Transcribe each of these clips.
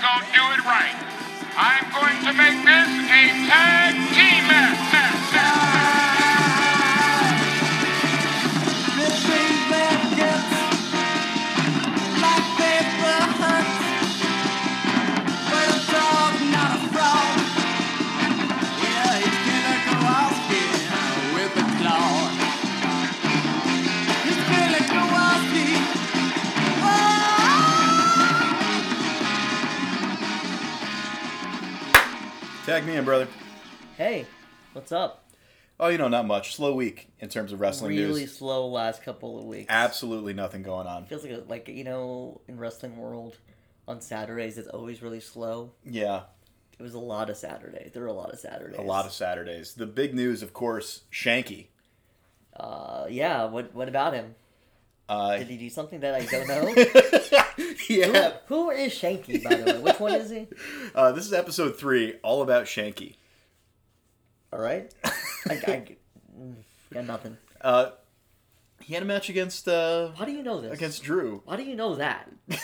gonna do it right. I'm going to make this a tag team match, Tag me in, brother. Hey, what's up? Oh, you know, not much. Slow week in terms of wrestling really news. slow last couple of weeks. Absolutely nothing going on. Feels like a, like you know in wrestling world on Saturdays it's always really slow. Yeah, It was a lot of Saturdays. There were a lot of Saturdays. a lot of Saturdays. The big news, of course, Shanky. Uh, yeah. What what about him? Uh, Did he do something that I don't know? yeah. Who is Shanky by the way? Which one is he? Uh, this is episode three, all about Shanky. All right. I, I got nothing. Uh, he had a match against uh, How do you know this? against Drew. Why do you know that?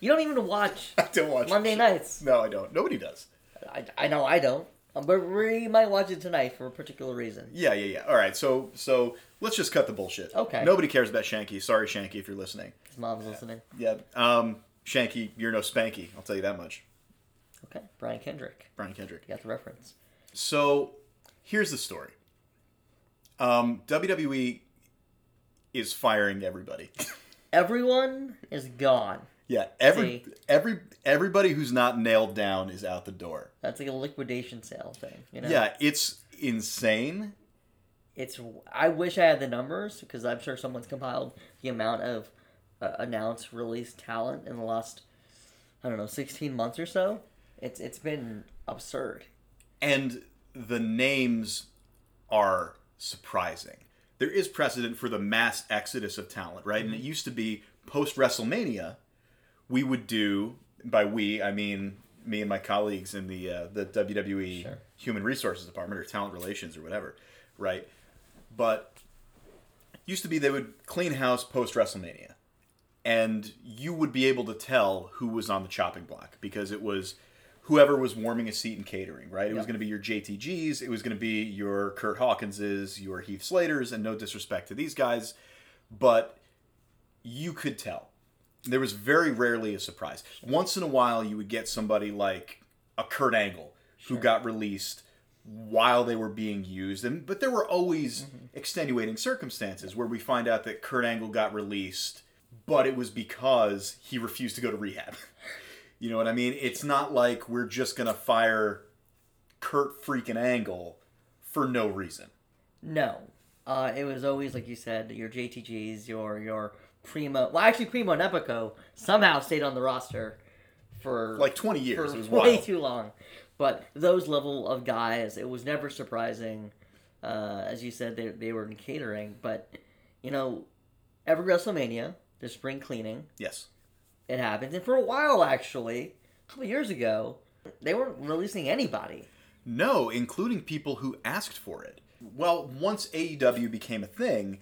You don't even watch I don't watch Monday nights. No, I don't. Nobody does. I, I know I don't. Um, But we might watch it tonight for a particular reason. Yeah, yeah, yeah. All right, so so let's just cut the bullshit. Okay. Nobody cares about Shanky. Sorry, Shanky, if you're listening. His mom's listening. Yeah. Um, Shanky, you're no Spanky. I'll tell you that much. Okay, Brian Kendrick. Brian Kendrick. You got the reference. So here's the story. Um, WWE is firing everybody. Everyone is gone. yeah, every See. every everybody who's not nailed down is out the door. That's like a liquidation sale thing. You know? Yeah, it's insane. It's. I wish I had the numbers because I'm sure someone's compiled the amount of uh, announced released talent in the last, I don't know, 16 months or so. It's it's been absurd. and the names are surprising. There is precedent for the mass exodus of talent, right? And it used to be post WrestleMania, we would do by we I mean me and my colleagues in the uh, the WWE Sure. Human Resources Department or Talent Relations or whatever, right? But used to be they would clean house post WrestleMania, and you would be able to tell who was on the chopping block because it was whoever was warming a seat in catering, right? It was going to be your JTGs, it was going to be your Kurt Hawkinses, your Heath Slaters, and no disrespect to these guys, but you could tell. There was very rarely a surprise. Once in a while, you would get somebody like a Kurt Angle who got released while they were being used, and but there were always mm-hmm. extenuating circumstances where we find out that Kurt Angle got released, but it was because he refused to go to rehab. You know what I mean? It's not like we're just gonna fire Kurt freaking Angle for no reason. No, uh, it was always like you said, your JTGs, your your Primo. Well, actually, Primo and Epico somehow stayed on the roster for Like 20 years. it was way wild. too long. But those level of guys, it was never surprising. Uh, as you said, they they were in catering, but you know, every WrestleMania, the spring cleaning, Yes. it happens, and for a while actually, a couple years ago, they weren't releasing anybody. No, including people who asked for it. Well, once AEW became a thing,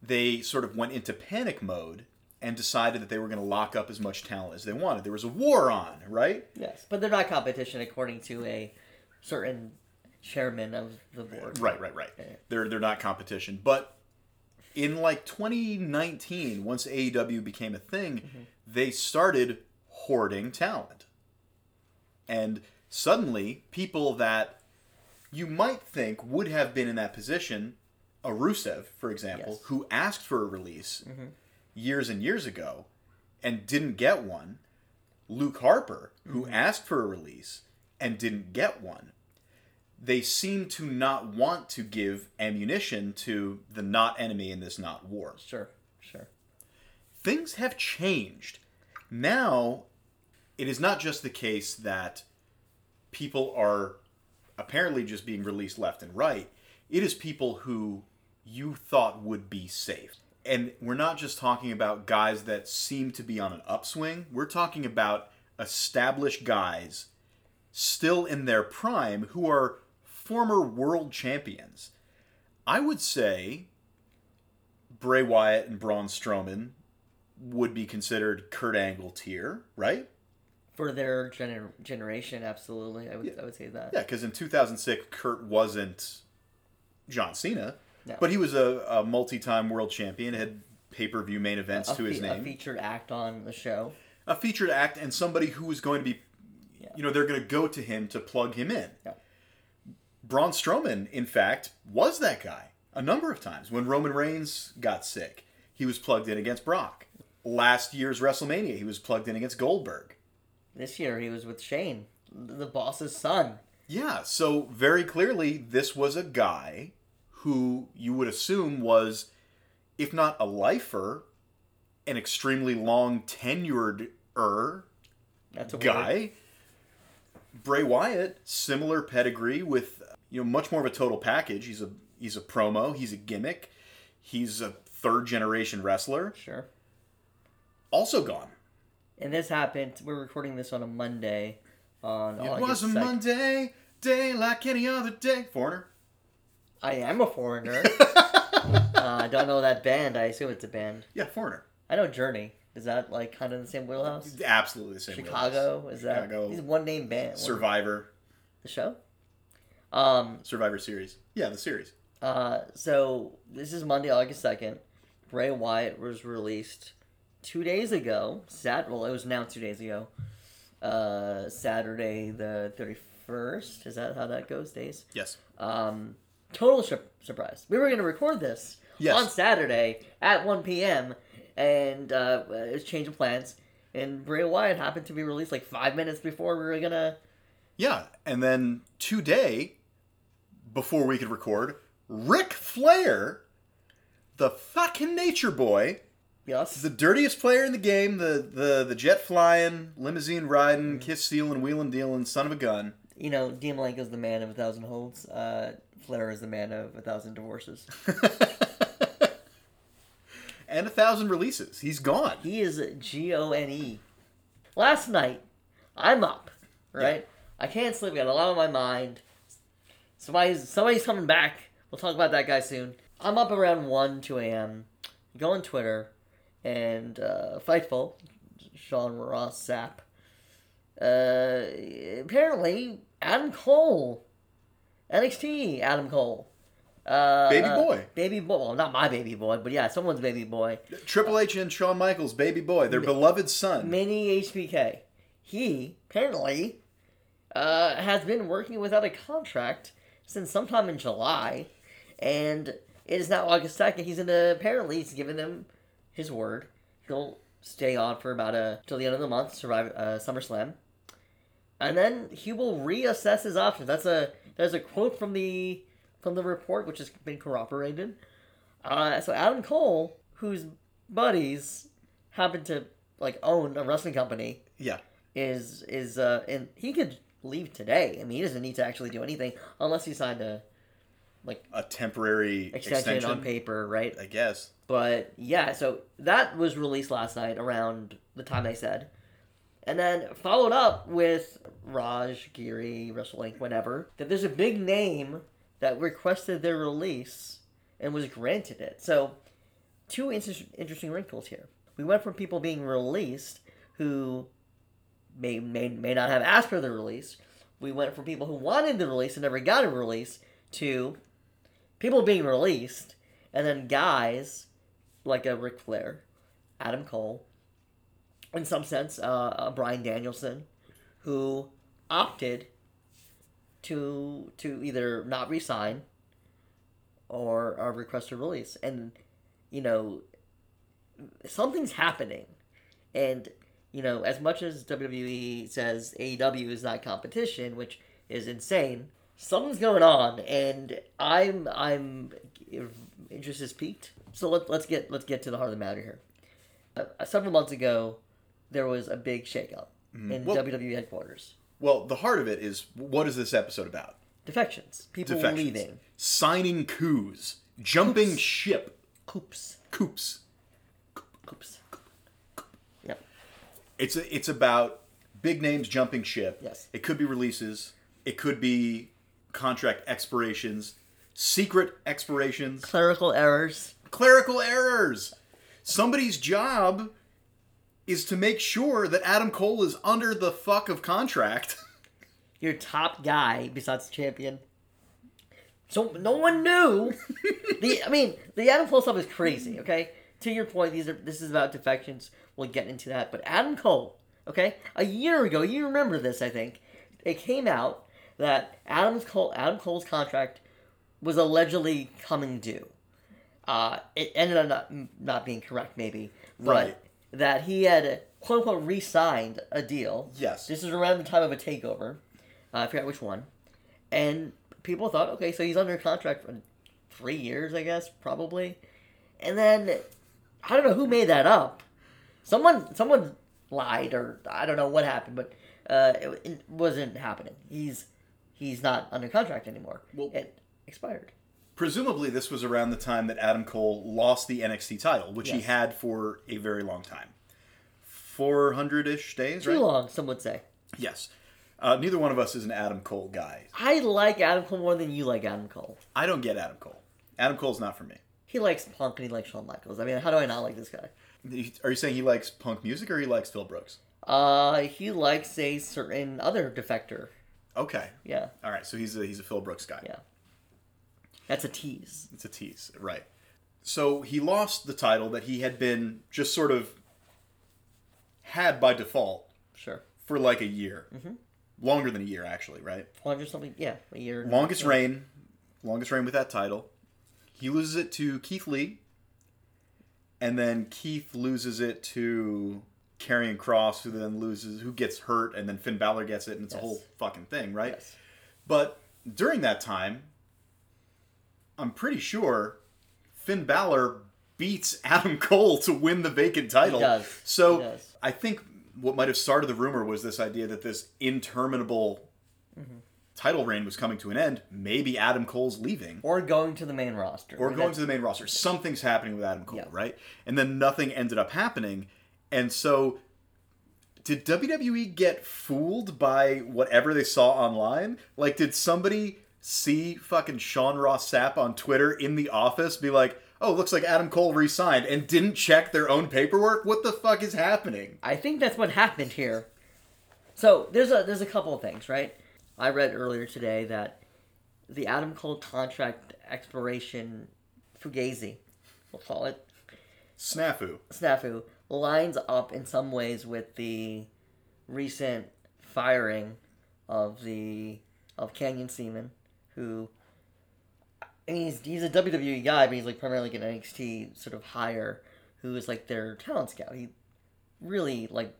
they sort of went into panic mode and decided that they were going to lock up as much talent as they wanted. There was a war on, right? Yes, but they're not competition according to a certain chairman of the board. Right, right, right. They're they're not competition, but in like 2019, once AEW became a thing, mm-hmm. they started hoarding talent. And suddenly, people that you might think would have been in that position, a Rusev, for example, Yes. who asked for a release mm-hmm. years and years ago and didn't get one, Luke Harper, who mm-hmm. asked for a release and didn't get one, they seem to not want to give ammunition to the not enemy in this not war. Sure, sure. Things have changed. Now, it is not just the case that people are apparently just being released left and right. It is people who you thought would be safe. And we're not just talking about guys that seem to be on an upswing. We're talking about established guys still in their prime who are former world champions. I would say Bray Wyatt and Braun Strowman would be considered Kurt Angle tier, right? For their gener- generation, absolutely, I would I would say that. Yeah, because in 2006, Kurt wasn't John Cena, No. but he was a, a multi-time world champion, had pay-per-view main events a, to his fe- name, a featured act on the show. a featured act, and somebody who was going to be, Yeah. you know, they're going to go to him to plug him in. Yeah. Braun Strowman, in fact, was that guy a number of times. When Roman Reigns got sick, he was plugged in against Brock. Last year's WrestleMania, he was plugged in against Goldberg. This year he was with Shane, the boss's son. Yeah, so very clearly, this was a guy who you would assume was, if not a lifer, an extremely long tenured er a word. guy. Bray Wyatt, similar pedigree with you know much more of a total package. He's a he's a promo, he's a gimmick, he's a third generation wrestler. Sure. Also gone. And this happened. We're recording this on a Monday. On It August was a 2nd. Monday, day like any other day. Foreigner. I am a foreigner. uh, I don't know that band. I assume it's a band. Yeah, foreigner. I know Journey. Is that like kind of the same wheelhouse? Absolutely the same. Chicago is that? Chicago. He's one name band. Survivor. The show. Um. Survivor series. Yeah, the series. Uh. So this is Monday, August second. Bray Wyatt was released two days ago. Sat. Well, it was announced two days ago. Uh, Saturday the thirty first. Is that how that goes? Days. Yes. Um, total sur- surprise. We were going to record this Yes. on Saturday at 1 p.m. and uh, it was change of plans. And Bray Wyatt happened to be released like five minutes before we were gonna. Yeah, and then today, before we could record, Ric Flair, the fucking nature boy, Yes. the dirtiest player in the game, the the the jet flying, limousine riding, kiss stealing, wheeling dealing, son of a gun. You know, Dean Malenko's the man of a thousand holds. Uh, Flair is the man of a thousand divorces. and a thousand releases. He's gone. He is G O N E. Last night, I'm up, right? I can't sleep. I got a lot on my mind. Somebody's somebody's coming back. We'll talk about that guy soon. I'm up around one, two a.m. Go on Twitter, and uh, Fightful, Sean Ross Sapp. Uh, apparently, Adam Cole, NXT Adam Cole. Uh, Baby boy. baby boy. Well, not my baby boy, but yeah, someone's baby boy. Triple H and Shawn Michaels, baby boy, their beloved son. Mini HBK. He apparently uh, has been working without a contract since sometime in July, and it is now August second. He's in a, apparently he's given them his word. He'll stay on for about a till the end of the month, survive uh, SummerSlam, and then he will reassess his options. That's a there's a quote from the from the report which has been corroborated. Uh, so Adam Cole, whose buddies happen to like own a wrestling company, Yeah. is is uh and he could leave today. I mean, he doesn't need to actually do anything unless he signed a like A temporary extension, extension, on paper, right? I guess. But yeah, so that was released last night around the time they said. And then followed up with Raj, Giri, Wrestling Inc, whatever, that there's a big name that requested their release and was granted it. So, two inter- interesting wrinkles here. We went from people being released who may, may, may not have asked for the release. We went from people who wanted the release and never got a release to people being released and then guys like a Ric Flair, Adam Cole, in some sense, uh, uh, Bryan Danielson, who opted to to either not resign or uh, request a release, and you know something's happening, and you know as much as WWE says AEW is not competition, which is insane. Something's going on, and I'm I'm interest is peaked. So let, let's get let's get to the heart of the matter here. Uh, several months ago, there was a big shakeup in Well- WWE headquarters. Well, the heart of it is what is this episode about? Defections, people Defections. leaving, Signing coups. Jumping Coups. ship. coops, Coops. coops. It's it's about big names jumping ship. Yes. It could be releases. It could be contract expirations, secret expirations, Clerical errors. clerical errors. Somebody's job is to make sure that Adam Cole is under the fuck of contract. Your top guy besides the champion. So no one knew. the I mean, the Adam Cole stuff is crazy. Okay, to your point, these are this is about defections. We'll get into that, but Adam Cole. Okay, a year ago, you remember this? I think it came out that Adam Cole Adam Cole's contract was allegedly coming due. Uh, it ended up not, not being correct, maybe. But Right. That he had quote unquote re-signed a deal. Yes. This is around the time of a takeover. Uh, I forgot which one. And people thought, okay, so he's under contract for three years, I guess, probably. And then I don't know who made that up. Someone, someone lied, or I don't know what happened, but uh, it, it wasn't happening. He's he's not under contract anymore. Well- it expired. Presumably, this was around the time that Adam Cole lost the NXT title, which he had for a very long time 400 ish days, Too right? long, some would say. Yes. Uh, neither one of us is an Adam Cole guy. I like Adam Cole more than you like Adam Cole. I don't get Adam Cole. Adam Cole's not for me. He likes Punk and he likes Shawn Michaels. I mean, how do I not like this guy? Are you saying he likes punk music or he likes Phil Brooks? Uh, he likes a certain other defector. Okay. Yeah, All right. So he's a he's a Phil Brooks guy. yeah. That's a tease. It's a tease, right? So he lost the title that he had been just sort of had by default Sure. for like a year, longer than a year actually, right? Hundred something. Yeah, a year. Longest yeah. reign, longest reign with that title. He loses it to Keith Lee, and then Keith loses it to Karrion Kross, who then loses, who gets hurt, and then Finn Balor gets it, and it's a whole fucking thing, right? Yes. But during that time, I'm pretty sure Finn Balor beats Adam Cole to win the vacant title. He does. So. I think what might have started the rumor was this idea that this interminable Mm-hmm. Title reign was coming to an end. Maybe Adam Cole's leaving. Or going to the main roster. Or I mean, going to the main roster. Something's happening with Adam Cole, Yeah. right? And then nothing ended up happening. And so did WWE get fooled by whatever they saw online? Like, did somebody see fucking Sean Ross Sapp on Twitter in the office be like, oh, looks like Adam Cole re signed and didn't check their own paperwork? What the fuck is happening? I think that's what happened here. So there's a there's a couple of things, right? I read earlier today that the Adam Cole contract expiration fugazi, we'll call it, Snafu. snafu lines up in some ways with the recent firing of the of Canyon Ceman, who I mean he's, he's a WWE guy, but he's like primarily like an NXT sort of hire, who is like their talent scout. He really like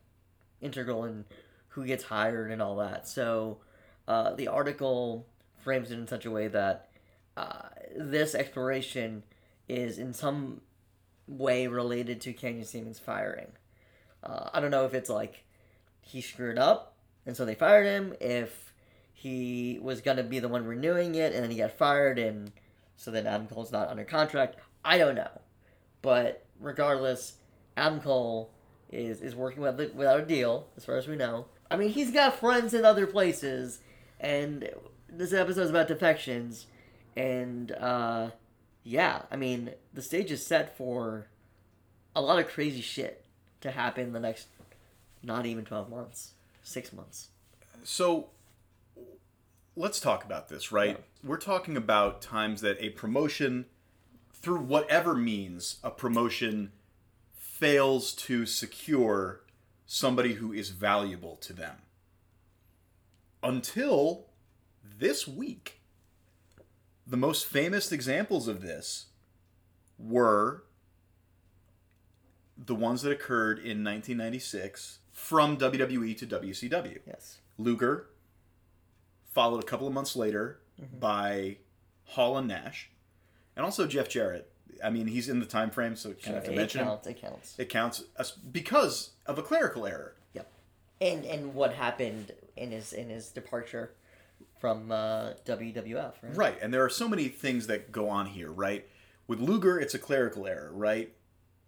integral in who gets hired and all that. So uh, the article frames it in such a way that uh, this exploration is in some way related to Canyon Ceman's firing. Uh, I don't know if it's like he screwed up and so they fired him, if he was going to be the one renewing it and then he got fired and so then Adam Cole's not under contract. I don't know. But regardless, Adam Cole is, is working with, without a deal, as far as we know. I mean, he's got friends in other places, and this episode is about defections, and uh, yeah, I mean, the stage is set for a lot of crazy shit to happen in the next not even 12 months, six months. So let's talk about this, right? We're talking about times that a promotion, through whatever means, a promotion fails to secure somebody who is valuable to them. Until this week, the most famous examples of this were the ones that occurred in 1996 from WWE to WCW. Yes. Luger, followed a couple of months later mm-hmm. by Hall and Nash, and also Jeff Jarrett. I mean, he's in the time frame, so kind of to it mention him. counts, it counts. It counts because of a clerical error. Yep. And and what happened in his in his departure from uh, WWF, right? Right, and there are so many things that go on here, right? With Luger, it's a clerical error, right?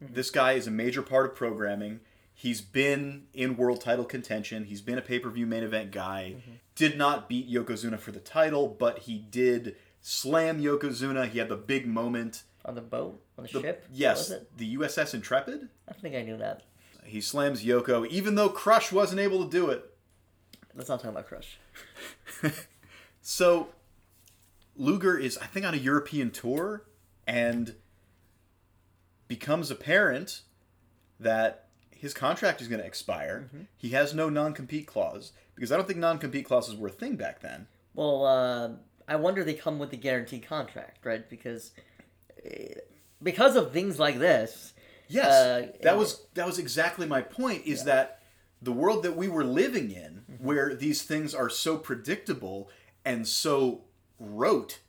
This guy is a major part of programming. He's been in world title contention. He's been a pay per view main event guy. Did not beat Yokozuna for the title, but he did slam Yokozuna. He had the big moment. On the boat, on the, The- ship. Yes, Was it? the USS Intrepid. I think I knew that. He slams Yoko, even though Crush wasn't able to do it. Let's not talk about Crush. So Luger is, I think, on a European tour and becomes apparent that his contract is going to expire. He has no non compete clause because I don't think non compete clauses were a thing back then. Well, uh, I wonder they come with a guaranteed contract, right? Because eh, because of things like this. Yes, Uh, that was that was exactly my point. Is that the world that we were living in, Mm-hmm. Where these things are so predictable and so rote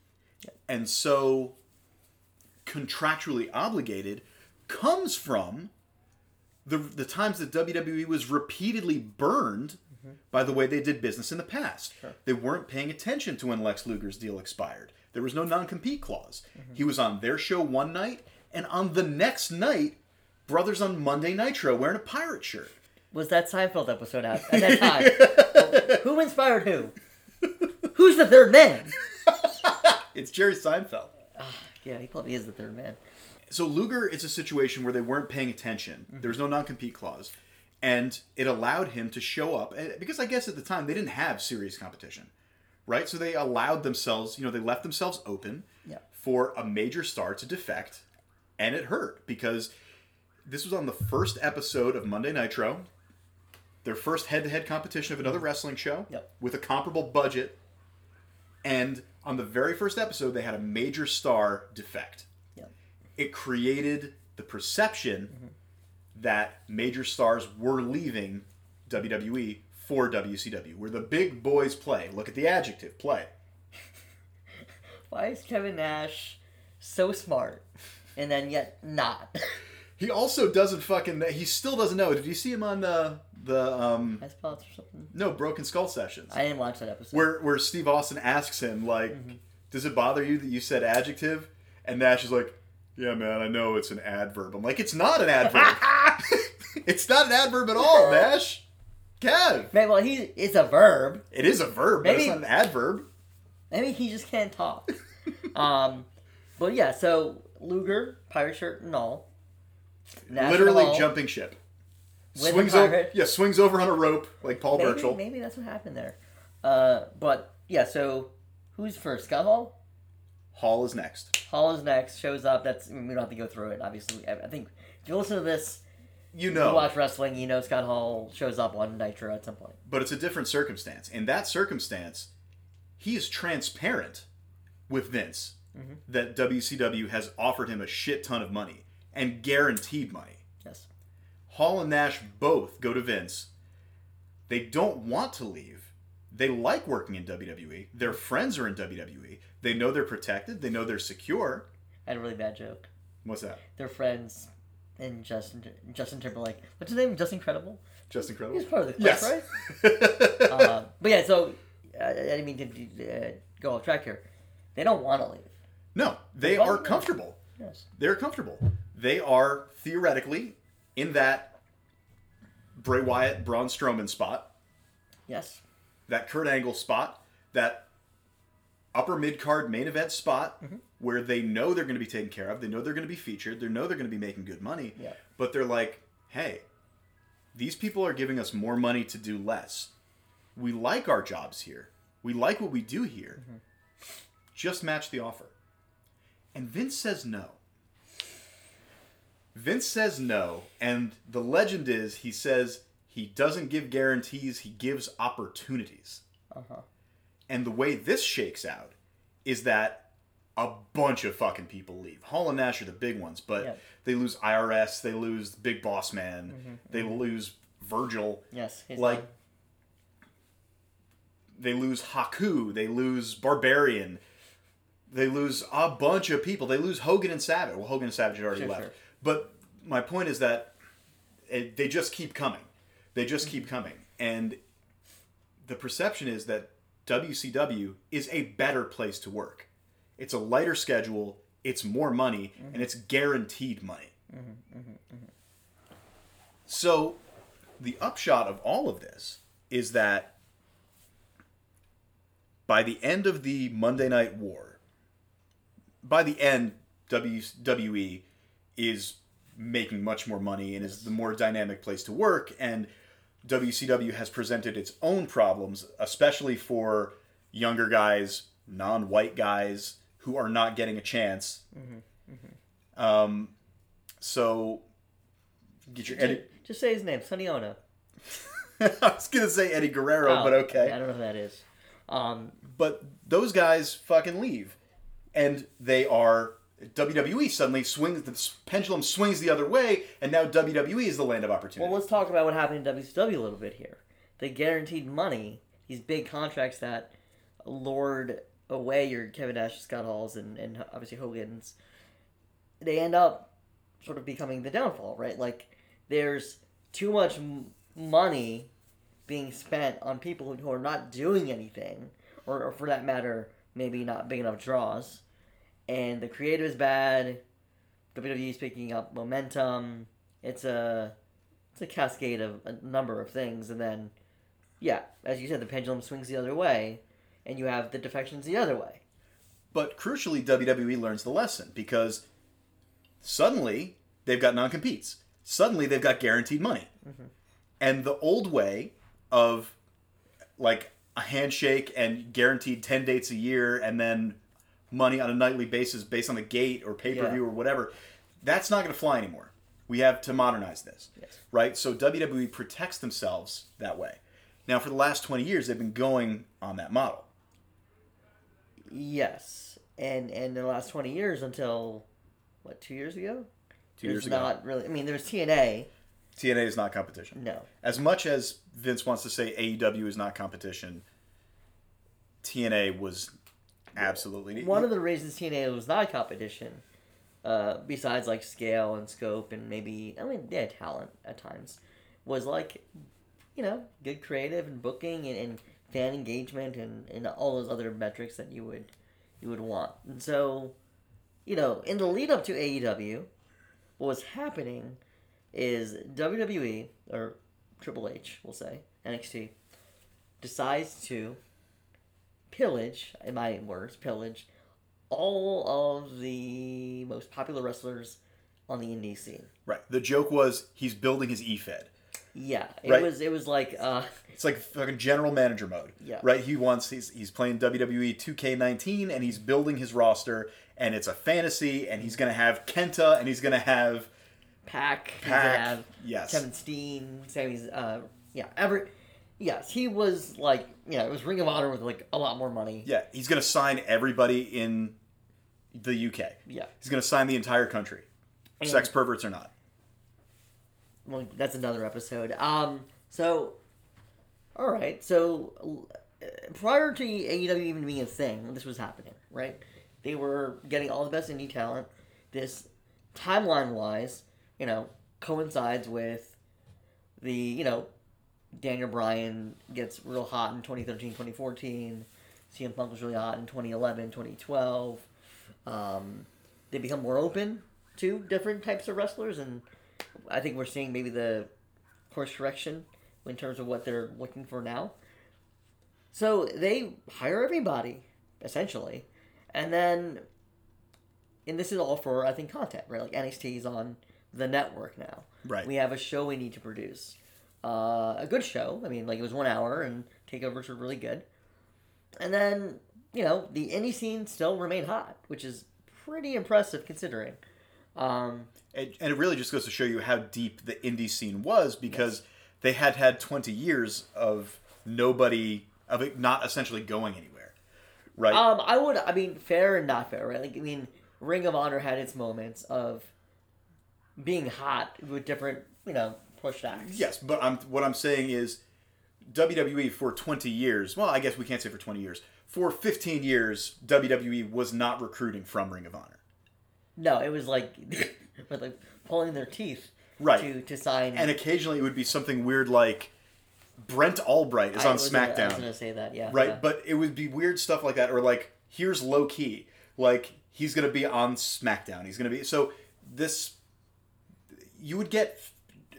and so contractually obligated, comes from the the times that WWE was repeatedly burned by the way they did business in the past. They weren't paying attention to when Lex Luger's deal expired. There was no non-compete clause. Mm-hmm. He was on their show one night, and on the next night, Brothers on Monday Nitro wearing a pirate shirt. Was that Seinfeld episode out at that time? who inspired who? Who's the third man? It's Jerry Seinfeld. Ah, yeah, he probably is the third man. So Luger, it's a situation where they weren't paying attention. Mm-hmm. There was no non-compete clause, and it allowed him to show up eh, because I guess at the time they didn't have serious competition, right? So they allowed themselves, you know, they left themselves open Yeah. for a major star to defect, and it hurt because this was on the first episode of Monday Nitro, their first head-to-head competition of another mm. wrestling show Yep. with a comparable budget, and on the very first episode they had a major star defect Yeah. it created the perception mm-hmm. that major stars were leaving WWE for WCW, where the big boys play. Look at the adjective play. Why is Kevin Nash so smart and then yet not? He also doesn't fucking. He still doesn't know. Did you see him on the the um or something. no Broken Skull sessions I didn't watch that episode. where where Steve Austin asks him like, "Does it bother you that you said adjective?" And Nash is like, "Yeah, man, I know it's an adverb." I'm like, "It's not an adverb. it's not an adverb at all, Nash." Kev, Man, well, he it's a verb. it is a verb, but it's not an adverb. Maybe he just can't talk. um, but yeah, so Luger, pirate shirt and all. Nash literally and all. jumping ship. With swings over, pirate. yeah, swings over on a rope like Paul Maybe, Burchill. maybe that's what happened there. Uh, but yeah, so who's first? Scott Hall. Hall is next. Hall is next. Shows up. That's I mean, we don't have to go through it. Obviously, I, I think if you listen to this, You you know, watch wrestling, you know Scott Hall shows up on Nitro at some point. but it's a different circumstance. In that circumstance, he is transparent with Vince Mm-hmm. that WCW has offered him a shit ton of money and guaranteed money. Yes. Hall and Nash both go to Vince. They don't want to leave. They like working in WWE. Their friends are in WWE. They know they're protected. They know they're secure. I had a really bad joke. What's that? They're friends, and Justin Justin Timberlake. What's his name? Just Incredible. Just incredible. He's part of the clip, Yes. right? uh, but yeah, so uh, I didn't mean to uh, go off track here. They don't want to leave. no, they are comfortable. Yes. They're comfortable. They are theoretically in that Bray Wyatt, Braun Strowman spot, Yes. that Kurt Angle spot, that upper mid card main event spot Mm-hmm. where they know they're going to be taken care of. They know they're going to be featured. They know they're going to be making good money. Yeah. But they're like, hey, these people are giving us more money to do less. We like our jobs here. We like what we do here. Mm-hmm. Just match the offer. And Vince says no. Vince says no, and the legend is he says he doesn't give guarantees, he gives opportunities. Uh huh. And the way this shakes out is that a bunch of fucking people leave. Hall and Nash are the big ones, but Yeah. they lose IRS, they lose Big Boss Man, they lose Virgil, Yes. he's like done. they lose Haku, they lose Barbarian, they lose a bunch of people. They lose Hogan and Savage. Well, Hogan and Savage had already Sure, left. sure. But my point is that it, they just keep coming. They just Mm-hmm. keep coming. And the perception is that WCW is a better place to work. It's a lighter schedule, it's more money, Mm-hmm. and it's guaranteed money. So, the upshot of all of this is that by the end of the Monday Night War, by the end, WWE is making much more money and is the more dynamic place to work. And WCW has presented its own problems, especially for younger guys, non-white guys who are not getting a chance. Um, so get your Eddie. Just say his name, Sonny Onoo. I was gonna say Eddie Guerrero, Oh, but okay. I don't know who that is. Um, But those guys fucking leave, and they are WWE suddenly swings the pendulum swings the other way, and now WWE is the land of opportunity. well, let's talk about what happened in WCW a little bit here. They guaranteed money, these big contracts that lured away your Kevin Nash, Scott Halls, and, and obviously Hogan's. They end up sort of becoming the downfall, right? Like, there's too much money being spent on people who are not doing anything, or, or for that matter, maybe not big enough draws. And the creative is bad. WWE is picking up momentum. It's a it's a cascade of a number of things, and then, yeah, as you said, the pendulum swings the other way, and you have the defections the other way. But crucially, WWE learns the lesson because suddenly they've got non competes. Suddenly they've got guaranteed money. Mm-hmm. And the old way of like a handshake and guaranteed 10 dates a year and then money on a nightly basis based on the gate or pay per view Yeah. or whatever, that's not going to fly anymore. We have to modernize this. Yes. Right? So WWE protects themselves that way. Now, for the last 20 years, they've been going on that model. Yes, and and in the last twenty years until what two years ago? Two There's years ago. not really. I mean, there's TNA. TNA is not competition. No, As much as Vince wants to say AEW is not competition, TNA was absolutely one of the reasons TNA was not competition, uh, besides like scale and scope and maybe I mean they had talent at times, was like, you know, good creative and booking and, and fan engagement and, and all those other metrics that you would you would want. And so, you know, in the lead up to AEW, what was happening is WWE or Triple H, we'll say NXT, decides to pillage, in my words, pillage all of the most popular wrestlers on the indie scene. right. The joke was he's building his E EFED. Yeah, it Right. was it was like uh, It's like fucking general manager mode. Yeah. Right. He wants he's he's playing WWE 2K19 and he's building his roster and it's a fantasy and he's gonna have Kenta and he's gonna have Pack, he's gonna have yes. Kevin Steen, Sammy's, uh, yeah, every, yes, he was like, yeah, it was Ring of Honor with like a lot more money. yeah he's gonna sign everybody in the UK. Yeah. He's gonna sign the entire country, And- sex perverts or not. well, that's another episode. Um, so, all right. So, uh, prior to AEW even being a thing, this was happening, right? They were getting all the best indie talent. This, timeline wise, you know, coincides with the, you know, Daniel Bryan gets real hot in 2013, 2014. CM Punk was really hot in 2011, 2012. Um, they become more open to different types of wrestlers, and I think we're seeing maybe the course correction in terms of what they're looking for now. So they hire everybody, essentially. And then, and this is all for, I think, content, right? Like NXT is on the network now. Right. We have a show we need to produce. Uh, a good show. I mean, like, it was one hour, and takeovers were really good. And then, you know, the indie scene still remained hot, which is pretty impressive considering. Um, and, and it really just goes to show you how deep the indie scene was because they had had 20 years of nobody of it not essentially going anywhere right Um, I would. I mean, fair and not fair, right? Like, I mean, Ring of Honor had its moments of being hot with different, you know, push acts. yes but I'm, what i'm saying is wwe for 20 years well i guess we can't say for 20 years for 15 years wwe was not recruiting from ring of honor No, it was like, with like pulling their teeth Right. to to sign. and occasionally it would be something weird like brent albright is I on was gonna- I was gonna say that. Yeah. right? yeah. But it would be weird stuff like that, or like here's Low Ki, like he's gonna be on SmackDown. He's gonna be so this. You would get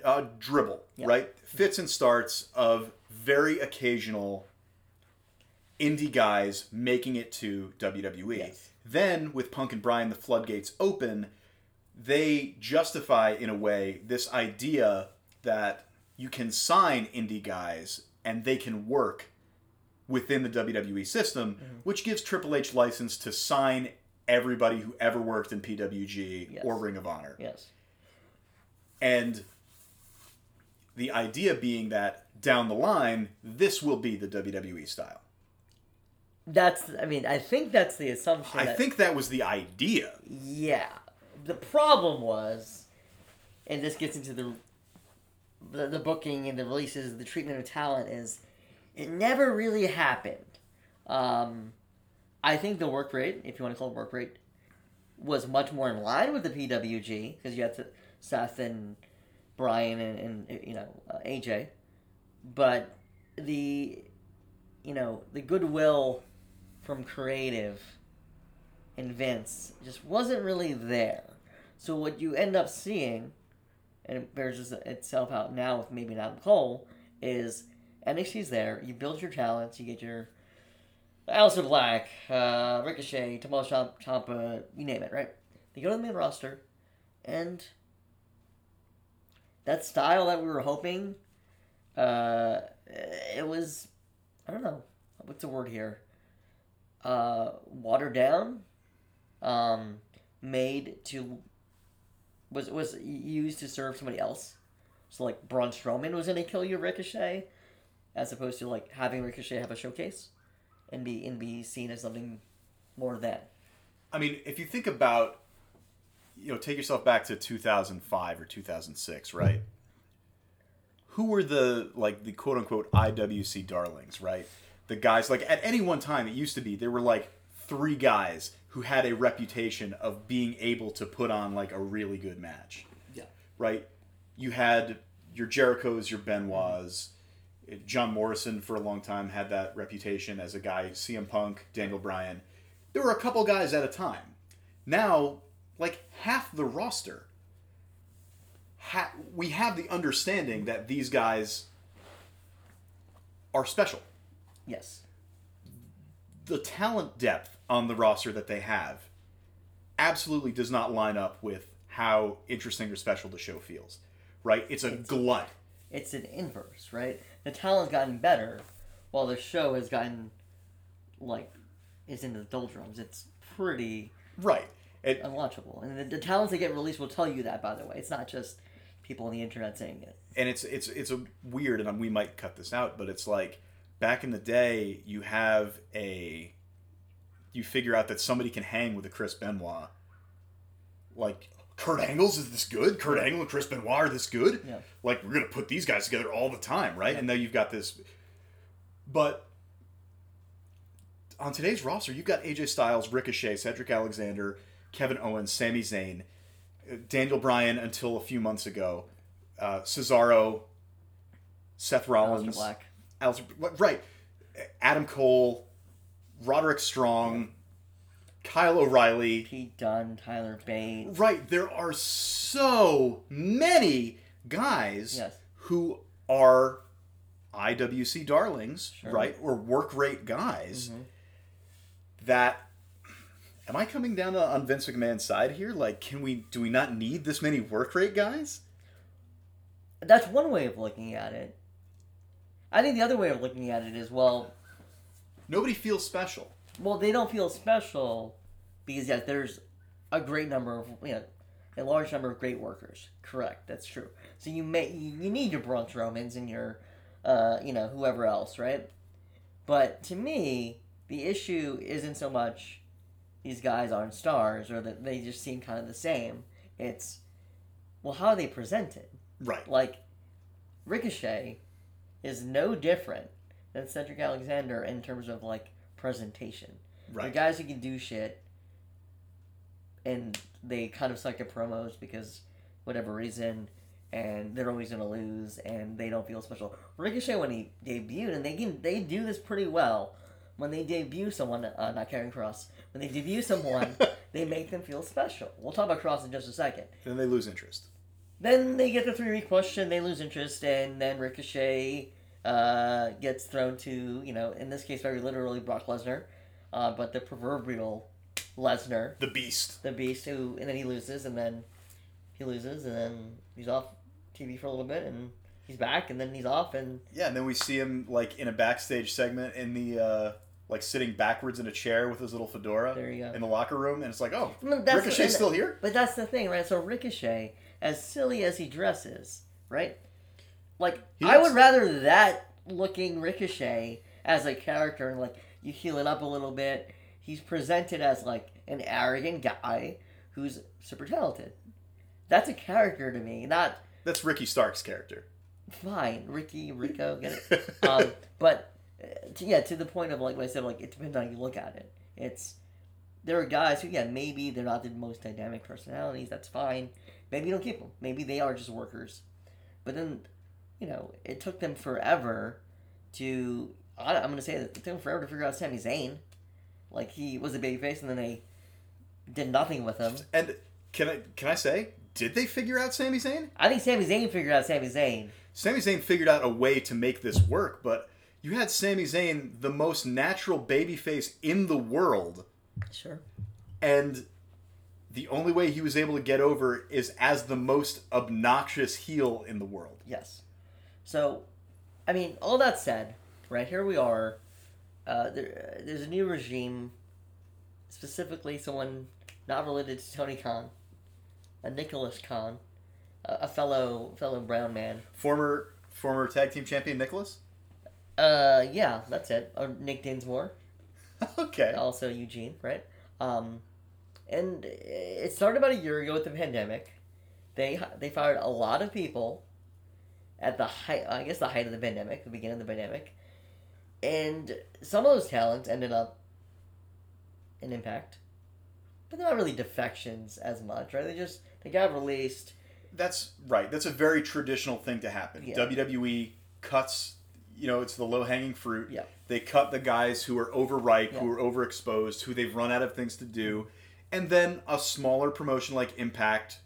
uh, dribble, Yeah. right? Fits and starts of very occasional indie guys making it to WWE. Yes. Then with Punk and Bryan, the floodgates open. they justify in a way this idea that you can sign indie guys and they can work within the WWE system, which gives Triple H license to sign everybody who ever worked in PWG Yes. or Ring of Honor. Yes. And the idea being that down the line, this will be the WWE style. That's. I mean, I think that's the assumption. I that- think that was the idea. Yeah. The problem was, and this gets into the, the the booking and the releases, the treatment of talent is, it never really happened. Um, I think the work rate, if you want to call it work rate, was much more in line with the PWG because you had to, Seth and Bryan and, and you know uh, AJ, but the, you know the goodwill from creative and Vince just wasn't really there. So what you end up seeing, and it bears itself out now with maybe Adam Cole, is NXT's there. You build your talents. You get your Aleister Black, uh, Ricochet, Tommaso Ciampa, you name it, right? They go to the main roster, and that style that we were hoping, uh, it was, I don't know, what's the word here? Uh, watered down, um, made to was was used to serve somebody else. So like Braun Strowman was gonna kill you Ricochet, as opposed to like having Ricochet have a showcase, and be and be seen as something more than. I mean, if you think about, you know, take yourself back to 2005 or 2006, right? Who were the like the quote unquote IWC darlings, right? The guys like at any one time it used to be there were like three guys who had a reputation of being able to put on like a really good match, Yeah. right? You had your Jericho's, your Benoit's. John Morrison for a long time had that reputation as a guy. CM Punk, Daniel Bryan. There were a couple guys at a time. Now, like half the roster, ha- we have the understanding that these guys are special. Yes. The talent depth on the roster that they have absolutely does not line up with how interesting or special the show feels. Right? It's a glut. It's an inverse, right? The talent's gotten better, while the show has gotten, like, is in the doldrums. It's pretty Right. It, unwatchable, and the, the talents that get released will tell you that. By the way, it's not just people on the internet saying it. and it's it's it's a weird and we might cut this out but it's like back in the day you have a you figure out that somebody can hang with a chris benoit. Like kurt angles is this good? Kurt angle and chris benoit are this good? Yeah. like we're gonna put these guys together all the time right? And now you've got this. But on today's roster you've got aj styles ricochet cedric alexander kevin owens Sami Zayn, daniel bryan until a few months ago uh, Cesaro, Seth Rollins, Aleister Black. Aleister- right, Adam Cole, Roderick Strong, Kyle O'Reilly. Pete Dunne, Tyler Bate. Right, there are so many guys Yes. who are IWC darlings, Sure. right, or work rate guys that. Am I coming down on Vince McMahon's side here? Like, can we? Do we not need this many work rate guys? That's one way of looking at it. I think the other way of looking at it is well, Nobody feels special. well, they don't feel special because yes, there's a great number of you know, a large number of great workers. Correct, that's true. So you may you, need your Braun Romans and your, uh, you know, whoever else, right? But to me, the issue isn't so much these guys aren't stars or that they just seem kind of the same. It's well, how are they presented? Right. Like Ricochet is no different than Cedric Alexander in terms of like presentation. Right. The guys who can do shit and they kind of suck at promos because whatever reason and they're always gonna lose and they don't feel special. Ricochet when he debuted and they can they do this pretty well. When they debut someone, uh, not Karrion Kross, when they debut someone, they make them feel special. We'll talk about Kross in just a second. Then they lose interest. Then they get the three week question, they lose interest, and then Ricochet uh, gets thrown to, you know, in this case, very literally Brock Lesnar, uh, but the proverbial Lesnar, The Beast. the beast, who, and then he loses, and then he loses, and then he's off TV for a little bit, and he's back, and then he's off, and Yeah, and then we see him like in a backstage segment in the uh like sitting backwards in a chair with his little fedora There you go. in the locker room, and it's like, oh, that's- Ricochet's and- still here. But that's the thing, right? So Ricochet, as silly as he dresses, right? Like He I would rather that looking Ricochet as a character and like you heal it up a little bit. He's presented as like an arrogant guy who's super talented. That's a character to me, not That's Ricky Stark's character. fine. Ricky, Rico, get it? um, but yeah, to the point of like what I said, like it depends on how you look at it. It's there are guys who yeah maybe they're not the most dynamic personalities. That's fine. Maybe you don't keep them. Maybe they are just workers. But then, you know, it took them forever to. I- I'm gonna say that it took them forever to figure out Sami Zayn. Like he was a babyface, and then they did nothing with him. And can I can I say, did they figure out Sami Zayn? I think Sami Zayn figured out Sami Zayn. Sami Zayn figured out a way to make this work, but you had Sami Zayn, the most natural babyface in the world, Sure. and the only way he was able to get over is as the most obnoxious heel in the world. Yes. So, I mean, all that said, right here we are. Uh, there, there's a new regime, specifically someone not related to Tony Khan, a Nicholas Khan, a, a fellow fellow brown man. Former former tag team champion Nicholas. Uh, yeah, that's it. Or Nick Dinsmore, okay. also Eugene, right? Um, and it started about a year ago with the pandemic. They they fired a lot of people at the height, I guess, the height of the pandemic, the beginning of the pandemic, and some of those talents ended up in Impact, but they're not really defections as much, right? They just they got released. That's right. That's a very traditional thing to happen. Yeah. WWE cuts, you know, it's the low hanging fruit. Yeah. They cut the guys who are overripe, Yeah. who are overexposed, who they've run out of things to do. And then a smaller promotion like Impact,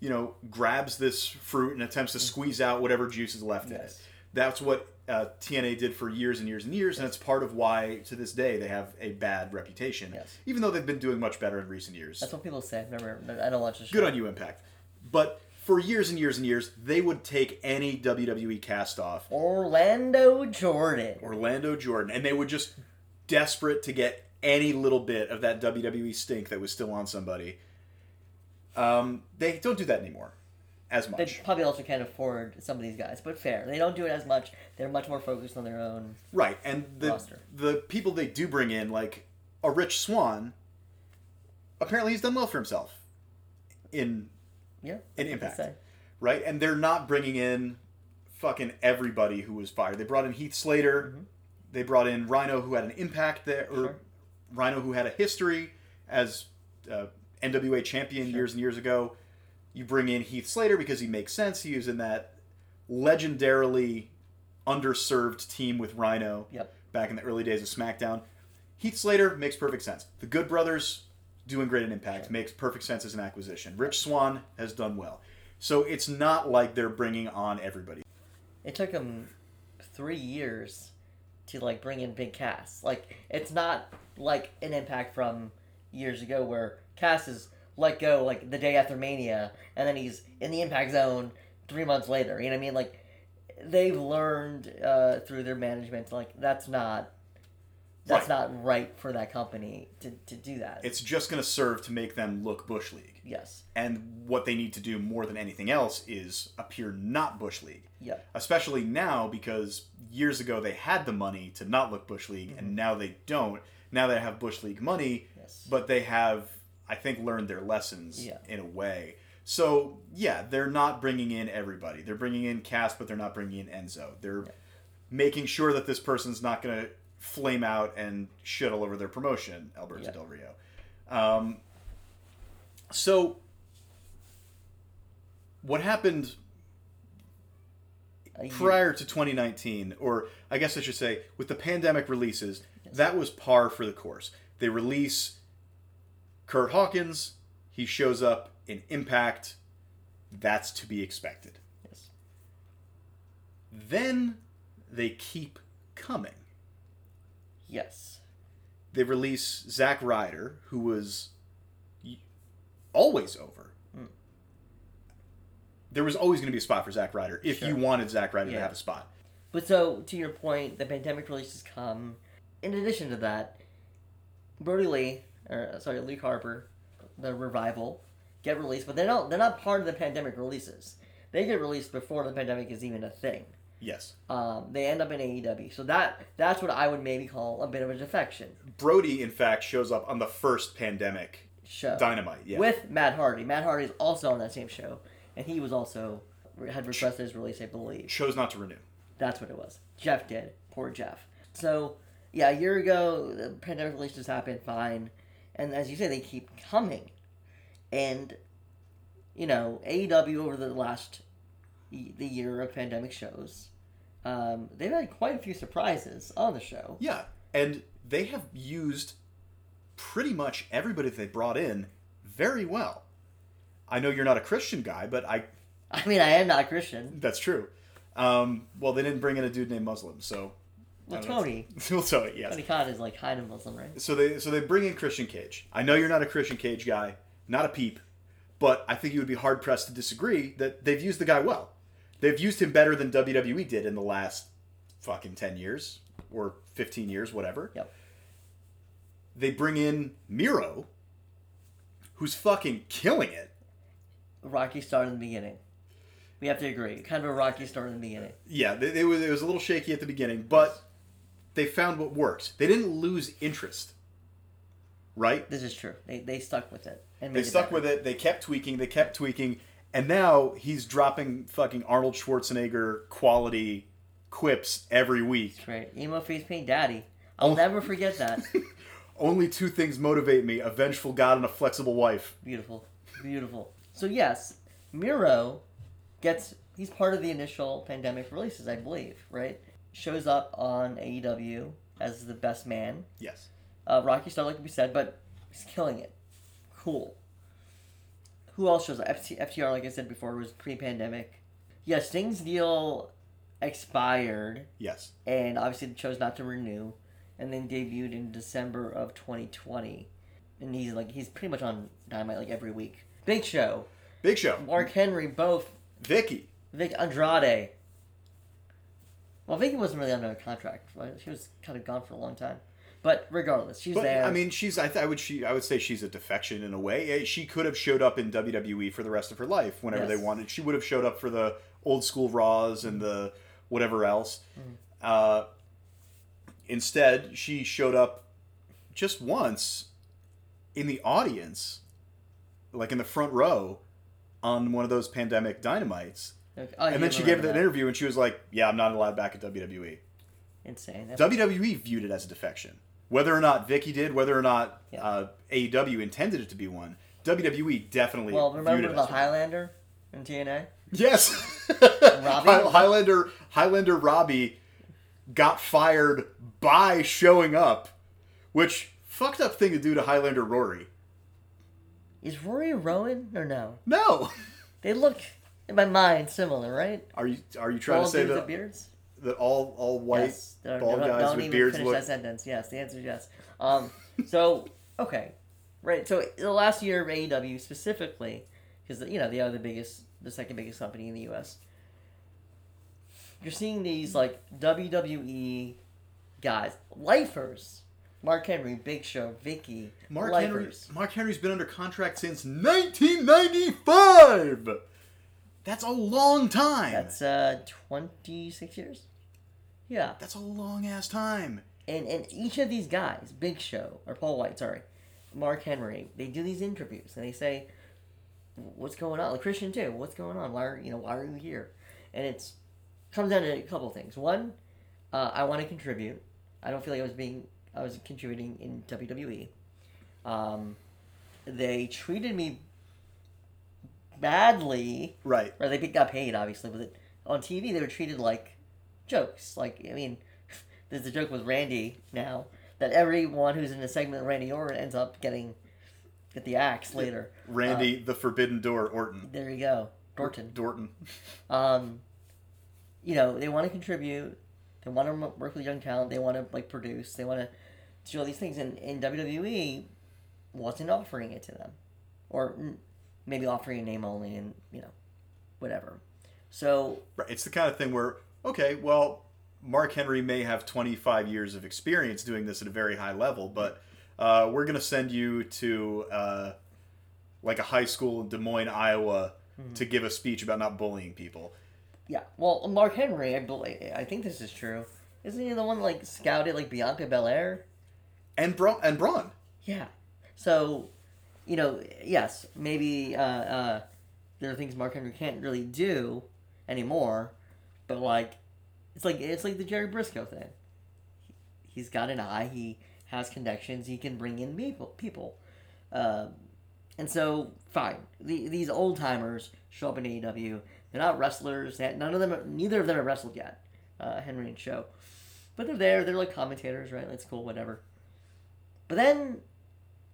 you know, grabs this fruit and attempts to squeeze out whatever juice is left in it. That's what uh, TNA did for years and years and years, and it's part of why to this day they have a bad reputation. Yes. Even though they've been doing much better in recent years. That's what people say. I don't watch the show. Good on you, Impact. But for years and years and years, they would take any WWE cast off, Orlando Jordan. Orlando Jordan, and they would just desperate to get any little bit of that WWE stink that was still on somebody. Um, they don't do that anymore as much. They probably also can't afford some of these guys, but fair. They don't do it as much. They're much more focused on their own. Right, and the Roster. the people they do bring in, like a Rich Swann, apparently he's done well for himself in Yeah. in Impact. right? And they're not bringing in fucking everybody who was fired. They brought in Heath Slater. They brought in Rhino, who had an impact there, or Mm-hmm. Sure. Rhino, who had a history as uh, NWA champion years and years ago. You bring in Heath Slater because he makes sense. He was in that legendarily underserved team with Rhino Yep. back in the early days of SmackDown. Heath Slater makes perfect sense. The Good Brothers doing great in Impact makes perfect sense as an acquisition. Rich Swann has done well. So it's not like they're bringing on everybody. It took them three years to like bring in big casts. Like it's not like an impact from years ago where Cass is let go like the day after Mania, and then he's in the impact zone three months later. You know what I mean? Like they've learned uh, through their management like that's not that's Right. not right for that company to, to do that. It's just going to serve to make them look Bush League. yes. And what they need to do more than anything else is appear not Bush League. Yep. Especially now because years ago they had the money to not look Bush League and mm-hmm. now they don't. Now they have Bush League money, Yes. but they have, I think, learned their lessons Yeah. in a way. So yeah, they're not bringing in everybody. They're bringing in Cass, but they're not bringing in Enzo. They're making sure that this person's not going to flame out and shit all over their promotion, Alberto Yeah. Del Rio. Um, so what happened prior to 2019, or I guess I should say, with the pandemic releases, that was par for the course. They release Kurt Hawkins, he shows up in Impact. That's to be expected. Yes. Then they keep coming. Yes. They release Zack Ryder, who was always over. there was always going to be a spot for Zack Ryder if Sure. you wanted Zack Ryder Yeah. to have a spot. But so to your point, the pandemic releases come. In addition to that, Brodie Lee, or uh, sorry, Luke Harper, the revival, get released, but they're not they're not part of the pandemic releases. They get released before the pandemic is even a thing. Yes. Um, they end up in AEW, so that that's what I would maybe call a bit of a defection Brody, in fact, shows up on the first pandemic show Dynamite. Yeah. with Matt Hardy. Matt Hardy is also on that same show, and he was also had requested his release, I believe. chose not to renew. That's what it was. Jeff did. Poor Jeff. So, yeah, a year ago, the pandemic releases happened, fine. And as you say, they keep coming. And, you know, AEW over the last the year of pandemic shows, um, they've had quite a few surprises on the show. Yeah, and they have used pretty much everybody that they brought in very well. I know you're not a Christian guy, but I I mean, I am not a Christian. that's true. Um, well, they didn't bring in a dude named Muslim, so Well, I don't know. Tony. well, Tony, yes. Tony Khan is like kind of Muslim, right? So they so they bring in Christian Cage. I know you're not a Christian Cage guy, not a peep, but I think you would be hard pressed to disagree that they've used the guy well. They've used him better than WWE did in the last fucking ten years or fifteen years, whatever. Yep. They bring in Miro, who's fucking killing it. A Rocky start in the beginning. We have to agree. Kind of a rocky start in the beginning. Yeah, they, it was it was a little shaky at the beginning, but they found what works. They didn't lose interest. Right? This is true. They, they stuck with it. And They it stuck with it. They kept tweaking. They kept tweaking, and now he's dropping fucking Arnold Schwarzenegger quality quips every week. Right. Emo face paint daddy. I'll never forget that. Only two things motivate me: a vengeful god and a flexible wife. Beautiful. Beautiful. So yes, Miro gets he's part of the initial pandemic releases, I believe, right? Shows up on AEW as the best man. Yes. Uh, Rocky Star, like we said, but he's killing it. Cool. Who else shows up? FT, FTR, like I said before, was pre-pandemic. Yeah, Sting's deal expired, Yes. and obviously chose not to renew, and then debuted in December of 2020. And he's like he's pretty much on Dynamite like every week. Big Show, Big Show. Mark Henry, both Vicky. Vic Andrade. Well, Vicky wasn't really under a contract. Right? She was kind of gone for a long time. But regardless, she's But there. I mean, she's. I, th- I would. She. I would say she's a defection in a way. Eh, She could have showed up in WWE for the rest of her life whenever Yes. they wanted. She would have showed up for the old school Raws and the whatever else. Mm-hmm. Uh, instead, she showed up just once in the audience, like in the front row, on one of those pandemic dynamites. Okay. Oh, and then she gave that interview, and she was like, "Yeah, I'm not allowed back at WWE." Insane. That's- WWE viewed it as a defection. Whether or not Vicky did, whether or not Yeah. uh, AEW intended it to be one, WWE definitely well, viewed remember it the as one. Highlander in TNA? Yes. Robbie? Hi- Highlander Highlander Robbie got fired by showing up, which fucked up thing to do to Highlander Rory. Is Rory Rowan or no? No. They look, in my mind, similar, right? Are you are you trying All to say that, beards? That all all white yes. Bald don't- guys don't with even beards finish look that sentence. Yes, the answer is yes. Um, so okay, right. So the last year of AEW specifically, because you know they are the biggest, the second biggest company in the U.S. You're seeing these like WWE guys, lifers. Mark Henry, Big Show, Vicky, Mark lifers. Henry Mark Henry's been under contract since 1995. That's a long time. That's uh 26 years. Yeah. That's a long ass time. And and each of these guys, Big Show or Paul White, sorry, Mark Henry, they do these interviews and they say, "What's going on?" Like Christian too. What's going on? Why are you know why are you here? And it's comes down to a couple things. One, uh, I want to contribute. I don't feel like I was being I was contributing in WWE. Um, they treated me badly Right. or they got paid obviously, but on TV they were treated like jokes. Like I mean, there's a joke with Randy now that everyone who's in the segment with Randy Orton ends up getting get the axe later. Randy, the Forbidden Door, Orton. There you go, Dorton. Dorton. Um, you know they want to contribute. They want to work with young talent. They want to like produce. They want to do all these things, and, and WWE wasn't offering it to them, or maybe offering a name only, and you know, whatever. So Right. It's the kind of thing where, okay, well, Mark Henry may have 25 years of experience doing this at a very high level, but uh, we're going to send you to uh, like a high school in Des Moines, Iowa, to give a speech about not bullying people. yeah, well, Mark Henry, I believe, I think this is true. Isn't he the one like scouted like Bianca Belair? And Braun, and Braun. Yeah. So, you know, yes, maybe uh, uh, there are things Mark Henry can't really do anymore, but like, it's like it's like the Gerry Brisco thing. He's got an eye. He has connections. He can bring in people. People, um, and so fine. The, these old timers show up in AEW. They're not wrestlers. They, none of them. Neither of them have wrestled yet. Uh, Henry and Show, but they're there. They're like commentators, right? That's cool. Whatever. But then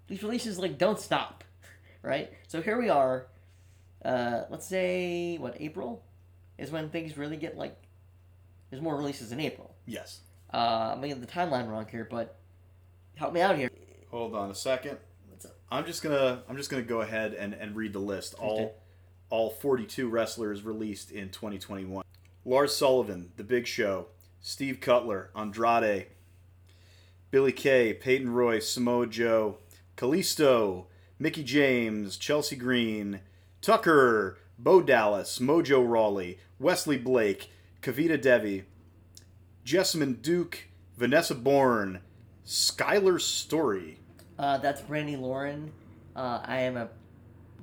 these releases like don't stop, right? So here we are. Uh, let's say what April is when things really get like. There's more releases in April. Yes. Uh, I'm making the timeline wrong here, but help me out here. Hold on a second. What's up? I'm just gonna I'm just gonna go ahead and, and read the list. All all 42 wrestlers released in 2021. Lars Sullivan, The Big Show, Steve Cutler, Andrade, Billy Kay, Peyton Royce, Samoa Joe, Kalisto, Mickie James, Chelsea Green, Tucker, Bo Dallas, Mojo Rawley, Wesley Blake, Kavita Devi, Jessamine Duke, Vanessa Borne, Skyler Story. Uh, that's Brandi Lauren. Uh, I am a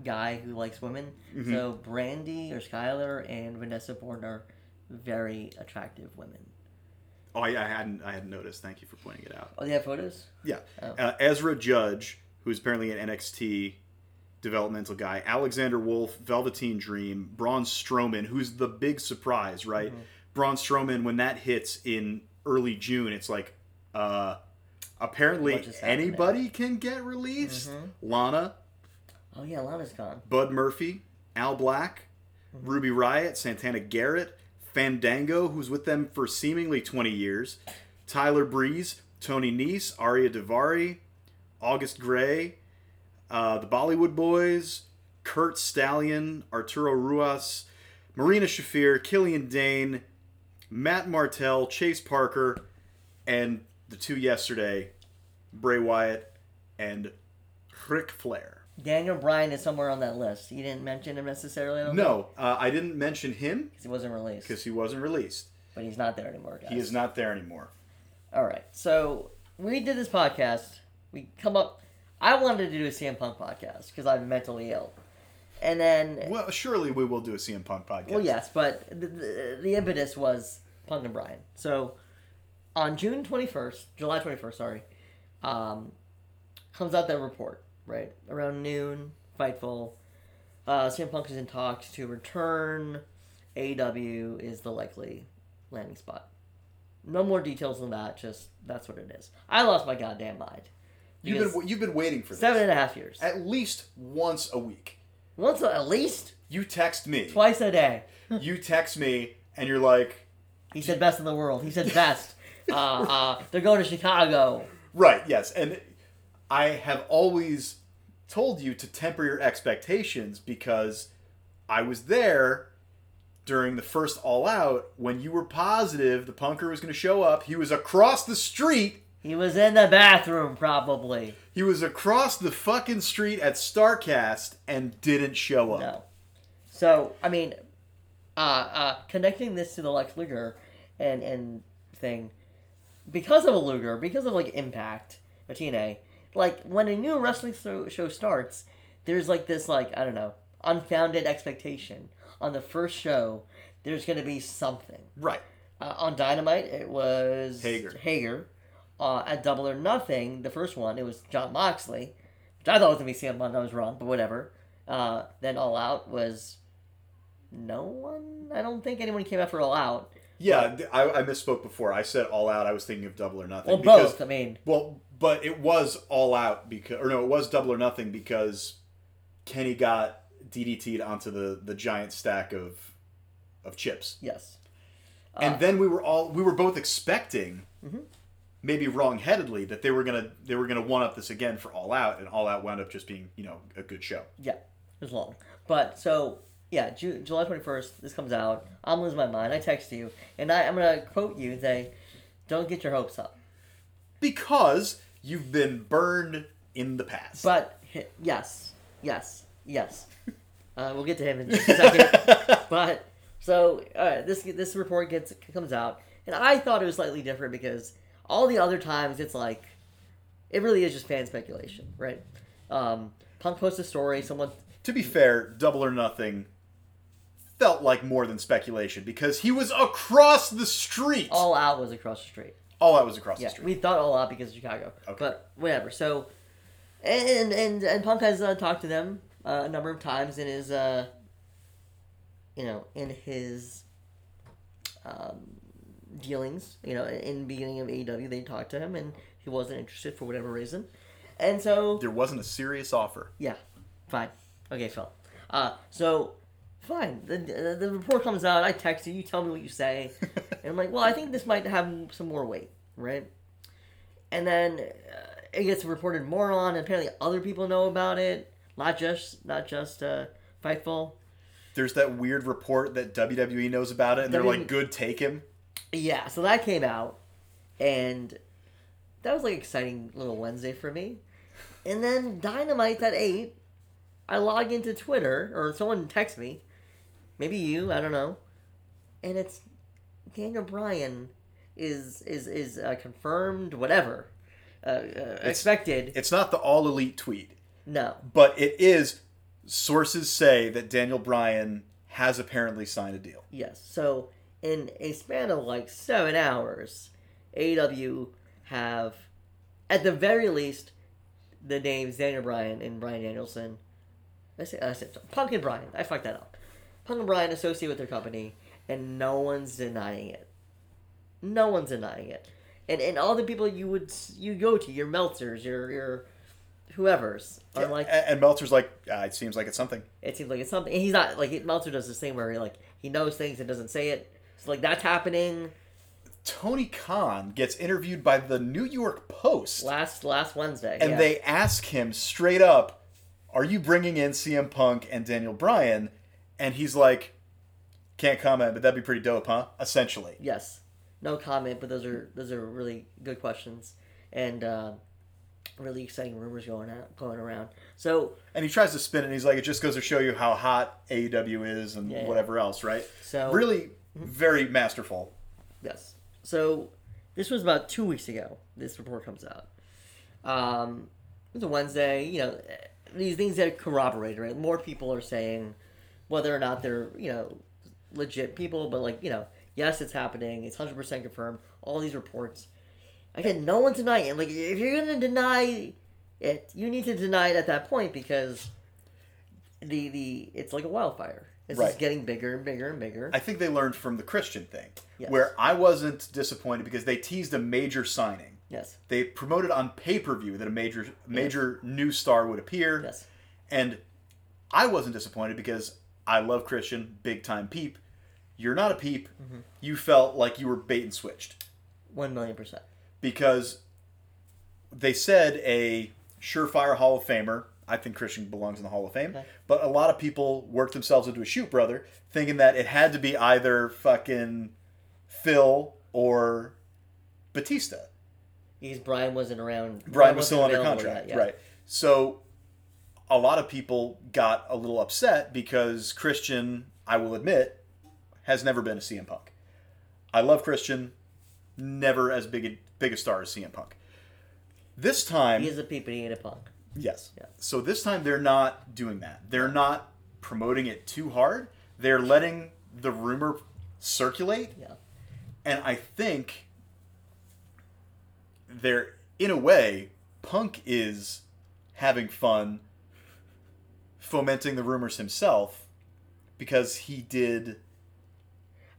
guy who likes women, so Brandi or Skylar and Vanessa Borne are very attractive women. Oh, I, I hadn't I hadn't noticed. Thank you for pointing it out. Oh, they have photos. Yeah, Oh. uh, Ezra Judge, who's apparently an NXT developmental guy. Alexander Wolf, Velveteen Dream, Braun Strowman, who's the big surprise, right? Mm-hmm. Braun Strowman, when that hits in early June, it's like, uh, apparently What just happened anybody can get released. Mm-hmm. Lana, Oh yeah, Lana's gone. Bud Murphy, Al Black, Ruby Riott, Santana Garrett, Fandango, who's with them for seemingly 20 years, Tyler Breeze, Tony Nese, Ariya Daivari, August Grey, uh, the Bollywood Boys, Curt Stallion, Arturo Ruas, Marina Shafir, Killian Dain, Matt Martel, Chase Parker, and the two yesterday, Bray Wyatt and Ric Flair. Daniel Bryan is somewhere on that list. You didn't mention him necessarily. No, uh, I didn't mention him 'cause he wasn't released. because he wasn't released. But he's not there anymore, guys. He is not there anymore. All right. So we did this podcast. We come up. I wanted to do a CM Punk podcast because I'm mentally ill, and then Well, surely we will do a CM Punk podcast. well, yes, but the, the, the impetus was Punk and Bryan. So on June 21st, July 21st, sorry, um, comes out that report right around noon. Fightful. Uh, CM Punk is in talks to return. AW is the likely landing spot. No more details than that. Just that's what it is. I lost my goddamn mind. You've been you've been waiting for this seven and a half years. at least once a week. Once a- at least You text me. twice a day. You text me, and you're like, He said best in the world. He said best. uh, uh, they're going to Chicago. right, yes, and I have always told you to temper your expectations because I was there during the first All Out when you were positive the punker was going to show up. He was across the street He was in the bathroom, probably. He was across the fucking street at Starcast and didn't show up. No. So I mean, uh, uh, connecting this to the Lex Luger and and thing, because of a Luger, because of like Impact or TNA, like when a new wrestling show starts, there's like this like I don't know unfounded expectation on the first show. There's gonna be something. Right. Uh, on Dynamite, it was Hager. Hager. Uh, at Double or Nothing, the first one, it was Jon Moxley, which I thought was gonna be CM Punk. I was wrong, but whatever. Uh, then All Out was no one. I don't think anyone came after All Out. Yeah, th- I, I misspoke before. I said all out. I was thinking of double or nothing. Well, because, both. I mean, Well, but it was all out because, or no, it was double or nothing because Kenny got DDT'd onto the the giant stack of of chips, yes. Uh, and then we were all we were both expecting, Mm-hmm. Maybe wrongheadedly, that they were gonna they were gonna one up this again for all out, and all out wound up just being you know a good show. Yeah, it was long. But so yeah, Ju- July 21st, this comes out. I'm losing my mind. I text you, and I, I'm going to quote you and say, don't get your hopes up. Because you've been burned in the past. But, yes, yes, yes. Uh, we'll get to him in just a second. but, so, uh, this this report gets comes out, and I thought it was slightly different because all the other times it's like, it really is just fan speculation, right? Um, Punk posts a story, someone to be fair, Double or Nothing felt like more than speculation because he was across the street. all out was across the street. All Out was across Yeah, the street. we thought all out because of Chicago. Okay. But whatever. So, and and and Punk has uh, talked to them uh, a number of times in his, uh, you know, in his um, dealings. You know, in the beginning of AEW, they talked to him, and he wasn't interested for whatever reason. And so, There wasn't a serious offer. yeah, fine. Okay, Phil. Uh, so, fine. The, the, the report comes out. I text you. You tell me what you say. and I'm like, well, I think this might have some more weight, right? And then uh, it gets reported more on. And apparently, other people know about it. Not just, not just uh, Fightful. There's that weird report that WWE knows about it, and they're like, "Good, take him." Yeah, so that came out, and that was like exciting little Wednesday for me. And then Dynamite at eight, I log into Twitter or someone texts me, maybe you, I don't know, and it's Daniel Bryan is is is uh, confirmed, whatever, uh, uh, expected. It's not the all elite tweet, no, but it is. Sources say that Daniel Bryan has apparently signed a deal. Yes. So in a span of like seven hours, AEW have, at the very least, the names Daniel Bryan and Brian Danielson. I said, I said Punk and Bryan. I fucked that up. Punk and Bryan associate with their company, and no one's denying it. No one's denying it. And and all the people you would you go to, your Meltzers, your your whoever's, are like and Meltzer's like, ah, "It seems like it's something." it seems like it's something. And he's not like Meltzer does this thing where he like he knows things and doesn't say it. So like that's happening Tony Khan gets interviewed by the New York Post, last last Wednesday. and yeah. they ask him straight up, "Are you bringing in CM Punk and Daniel Bryan?" And he's like, "Can't comment, but that'd be pretty dope, huh?" Essentially, yes, no comment, but those are those are really good questions and uh, really exciting rumors going out going around. So and he tries to spin it, and he's like, "It just goes to show you how hot AEW is, and Yeah. whatever else, right?" so Really, very masterful. Yes. So this was about two weeks ago. This report comes out. Um, it was a Wednesday. You know, these things that corroborated. Right, more people are saying whether or not they're you know legit people, but like you know, yes, it's happening. It's hundred percent confirmed. All these reports. Again, no one's denying it. Like if you're gonna deny it, you need to deny it at that point because the the it's like a wildfire. It's Right. just getting bigger and bigger and bigger. I think they learned from the Christian thing, Yes. where I wasn't disappointed because they teased a major signing. yes. They promoted on pay per view that a major major new star would appear, Yes. and I wasn't disappointed because I love Christian, big time peep. You're not a peep. Mm-hmm. You felt like you were bait and switched One million percent. because they said a surefire Hall of Famer. I think Christian belongs in the Hall of Fame, Okay. but a lot of people worked themselves into a shoot brother, thinking that it had to be either fucking Phil or Batista. Because Brian wasn't around. Brian was still under contract, yeah. right? So a lot of people got a little upset because Christian, I will admit, has never been a CM Punk. I love Christian, never as big a big a star as CM Punk. This time, He is a peep and he ain't a punk. Yes. Yeah. So this time they're not doing that. They're not promoting it too hard. They're letting the rumor circulate Yeah. and I think they're in a way, Punk is having fun fomenting the rumors himself because he did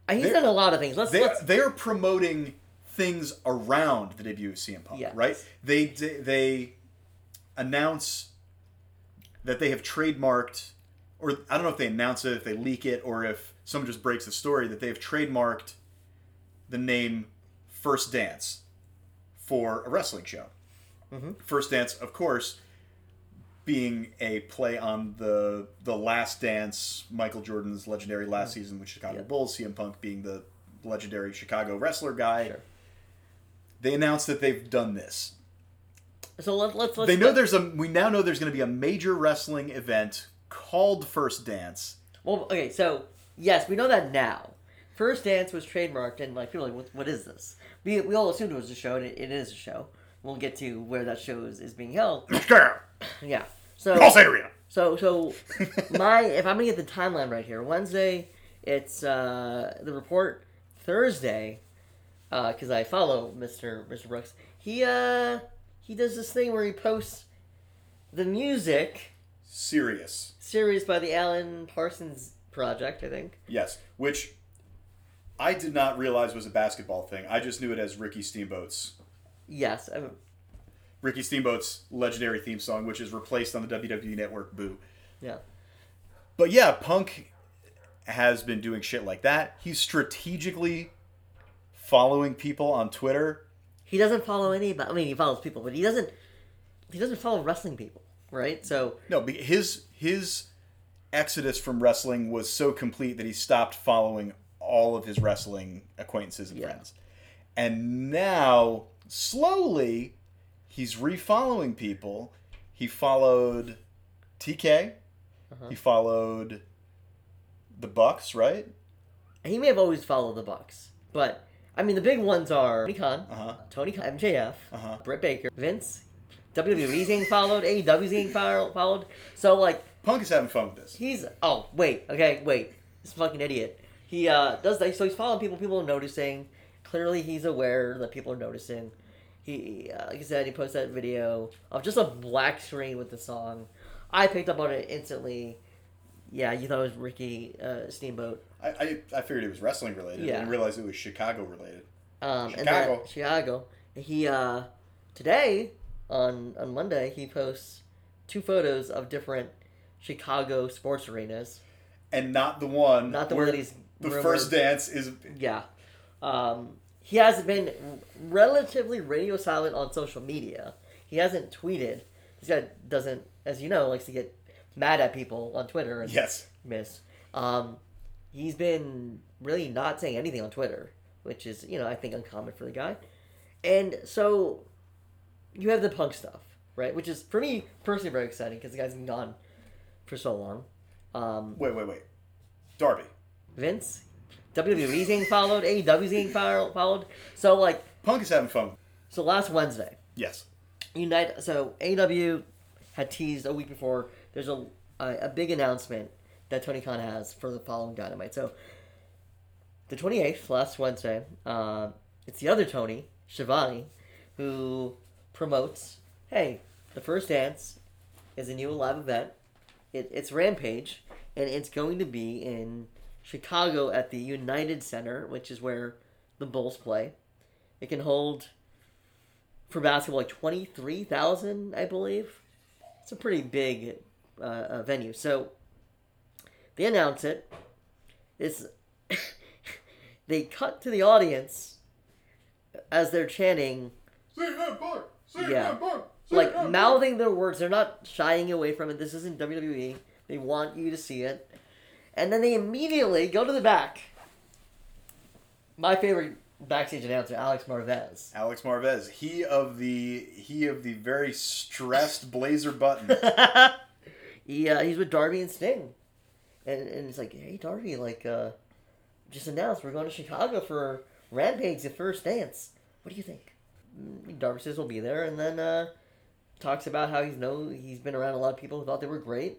Uh, He's done a lot of things. Let's they let's they are promoting things around the debut of CM Punk, Yes. right? They they announce that they have trademarked or I don't know if they announce it, if they leak it, or if someone just breaks the story that they have trademarked the name First Dance for a wrestling show. Mhm. First Dance, of course, being a play on the the Last Dance, Michael Jordan's legendary last season with Chicago Yeah. Bulls. CM Punk being the legendary Chicago wrestler guy. Sure. They announced that they've done this. So let, let's let's They know there's a. We now know there's going to be a major wrestling event called First Dance. Well, okay, so yes, we know that now. First Dance was trademarked, and like people are like, what, what is this? We, we all assumed it was a show, and it, it is a show. We'll get to where that show is, is being held. Yeah. So area. so so my if I'm gonna get the timeline right here, Wednesday it's uh the report. Thursday, because I follow Mr. Mr. Brooks. He uh he does this thing where he posts the music Sirius. series by the Alan Parsons Project, I think. Yes, which I did not realize was a basketball thing. I just knew it as Ricky Steamboat's Yes, I, Ricky Steamboat's legendary theme song, which is replaced on the WWE Network. Boo. yeah. But yeah, Punk has been doing shit like that. He's strategically following people on Twitter. He doesn't follow anybody. I mean, he follows people, but he doesn't. He doesn't follow wrestling people, right? So No, his his exodus from wrestling was so complete that he stopped following all of his wrestling acquaintances and Yeah. friends. And now, slowly, he's refollowing people. He followed TK. Uh-huh. He followed the Bucks, right? he may have always followed the Bucks, but I mean, the big ones are Tony Khan, Uh-huh. Tony Khan, MJF, Uh-huh. Britt Baker, Vince. WWE's getting followed. AEW's getting fol- followed. So like Punk is having fun with this. he's oh wait okay wait this fucking idiot he uh does that so he's following people people are noticing clearly he's aware that people are noticing he uh, like I said he posted that video of just a black screen with the song I picked up on it instantly yeah you thought it was Ricky uh, Steamboat I, I, I figured it was wrestling related. I Yeah. didn't realize it was Chicago related. um, Chicago. that, Chicago he uh today on on Monday he posts two photos of different Chicago sports arenas And not the one Not the where one that he's the rumored- first dance is Yeah. Um, he has been relatively radio silent on social media. He hasn't tweeted. This guy doesn't, as you know, likes to get mad at people on Twitter and yes. miss. Um, he's been really not saying anything on Twitter, which is, you know, I think uncommon for the guy. And so you have the punk stuff, right? Which is, for me, personally very exciting because the guy's been gone for so long. Um, Wait, wait, wait. Darby. Vince, WWE's getting followed, AEW's getting followed. So like, Punk is having fun. so last Wednesday, Yes. Unite. So AEW had teased a week before. There's a a, a big announcement that Tony Khan has for the following Dynamite. So the 28th, last Wednesday, uh, it's the other Tony Schiavone, who promotes. Hey, the first dance is a new live event. It, it's Rampage, and it's going to be in Chicago at the United Center, which is where the Bulls play. It can hold for basketball like 23,000, I believe. It's a pretty big uh, uh, venue. So they announce it. It's they cut to the audience as they're chanting Yeah. like mouthing their words. They're not shying away from it. This isn't WWE. They want you to see it. And then they immediately go to the back. My favorite backstage announcer, Alex Marvez. Alex Marvez. He of the he of the very stressed blazer button. he uh, he's with Darby and Sting, and and it's like, hey Darby, like uh, just announced we're going to Chicago for Rampage, the first dance. What do you think? Mm, Darby says we'll be there, and then uh, talks about how he's know he's been around a lot of people who thought they were great,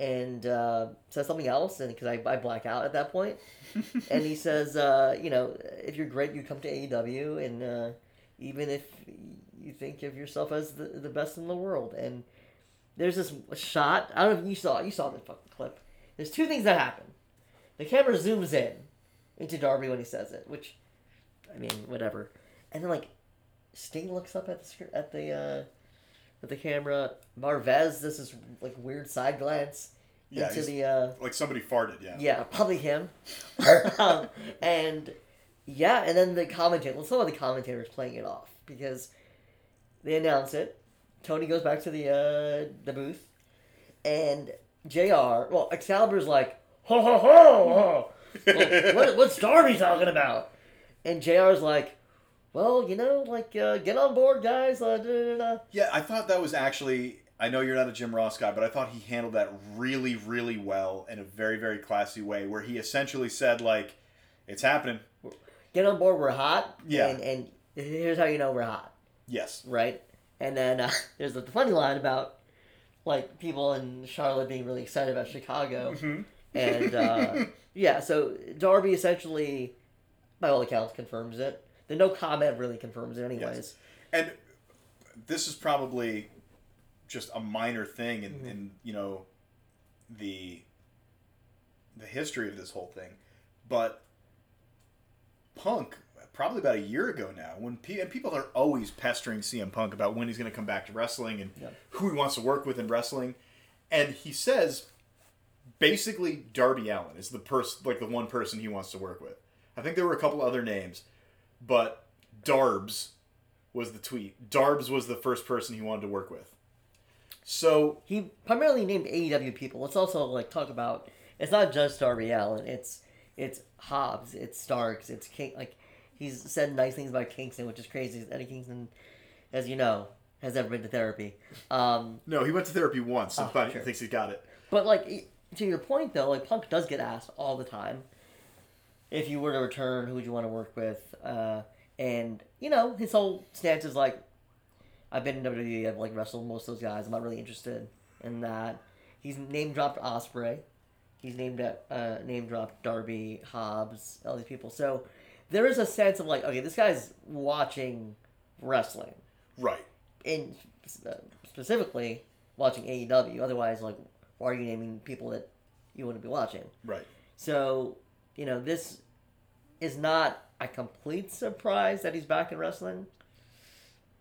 and uh, says something else, and because I, I black out at that point, and he says, uh, you know, if you're great, you come to AEW, and uh, even if you think of yourself as the, the best in the world, and there's this shot. I don't know if you saw you saw the fucking clip. There's two things that happen. The camera zooms in into Darby when he says it, which, I mean, whatever. And then like, Sting looks up at the at the uh, at the camera. Marvez this is like weird side glance Yeah, into the uh, like somebody farted. Yeah. yeah, probably him. um, and yeah, and then the commentator. Let's talk about the commentators playing it off because they announce it. Tony goes back to the uh, the booth, and Jr. Well, Excalibur's like, ho ho ho, ho. Well, what, what's Darby talking about? And Jr.'s like, well, you know, like uh, get on board, guys. Uh, da, da, da. Yeah, I thought that was actually. I know you're not a Jim Ross guy, but I thought he handled that really, really well in a very, very classy way, where he essentially said like, "It's happening." Get on board. We're hot. Yeah. And, and here's how you know we're hot. Yes. right? And then uh, there's the funny line about like people in Charlotte being really excited about Chicago, and uh, yeah, so Darby essentially, by all accounts, confirms it. The no comment really confirms it, anyways. Yes. And this is probably just a minor thing in, in you know the the history of this whole thing, but Punk probably about a year ago now when pe- and people are always pestering CM Punk about when he's going to come back to wrestling and Yep. who he wants to work with in wrestling, and he says basically Darby Allin is the person like the one person he wants to work with. I think there were a couple other names, but Darbs was the tweet. Darbs was the first person he wanted to work with. So He primarily named AEW people. Let's also like talk about. It's not just Darby Allin. It's it's Hobbs. It's Starks. It's King. Like he's said nice things about Kingston, which is crazy. Eddie Kingston, as you know, has never been to therapy. Um, no, he went to therapy once and Oh, sure. thinks he's got it. But like to your point though, like Punk does get asked all the time, if you were to return, who would you want to work with? Uh, and you know his whole stance is like, I've been in WWE, I've like wrestled most of those guys. I'm not really interested in that. He's name dropped Ospreay. He's named uh, name dropped Darby Hobbs, all these people. So there is a sense of like, okay, this guy's watching wrestling Right. in uh, specifically watching AEW. Otherwise, like, why are you naming people that you wouldn't be watching? Right. So, you know, this is not a complete surprise that he's back in wrestling,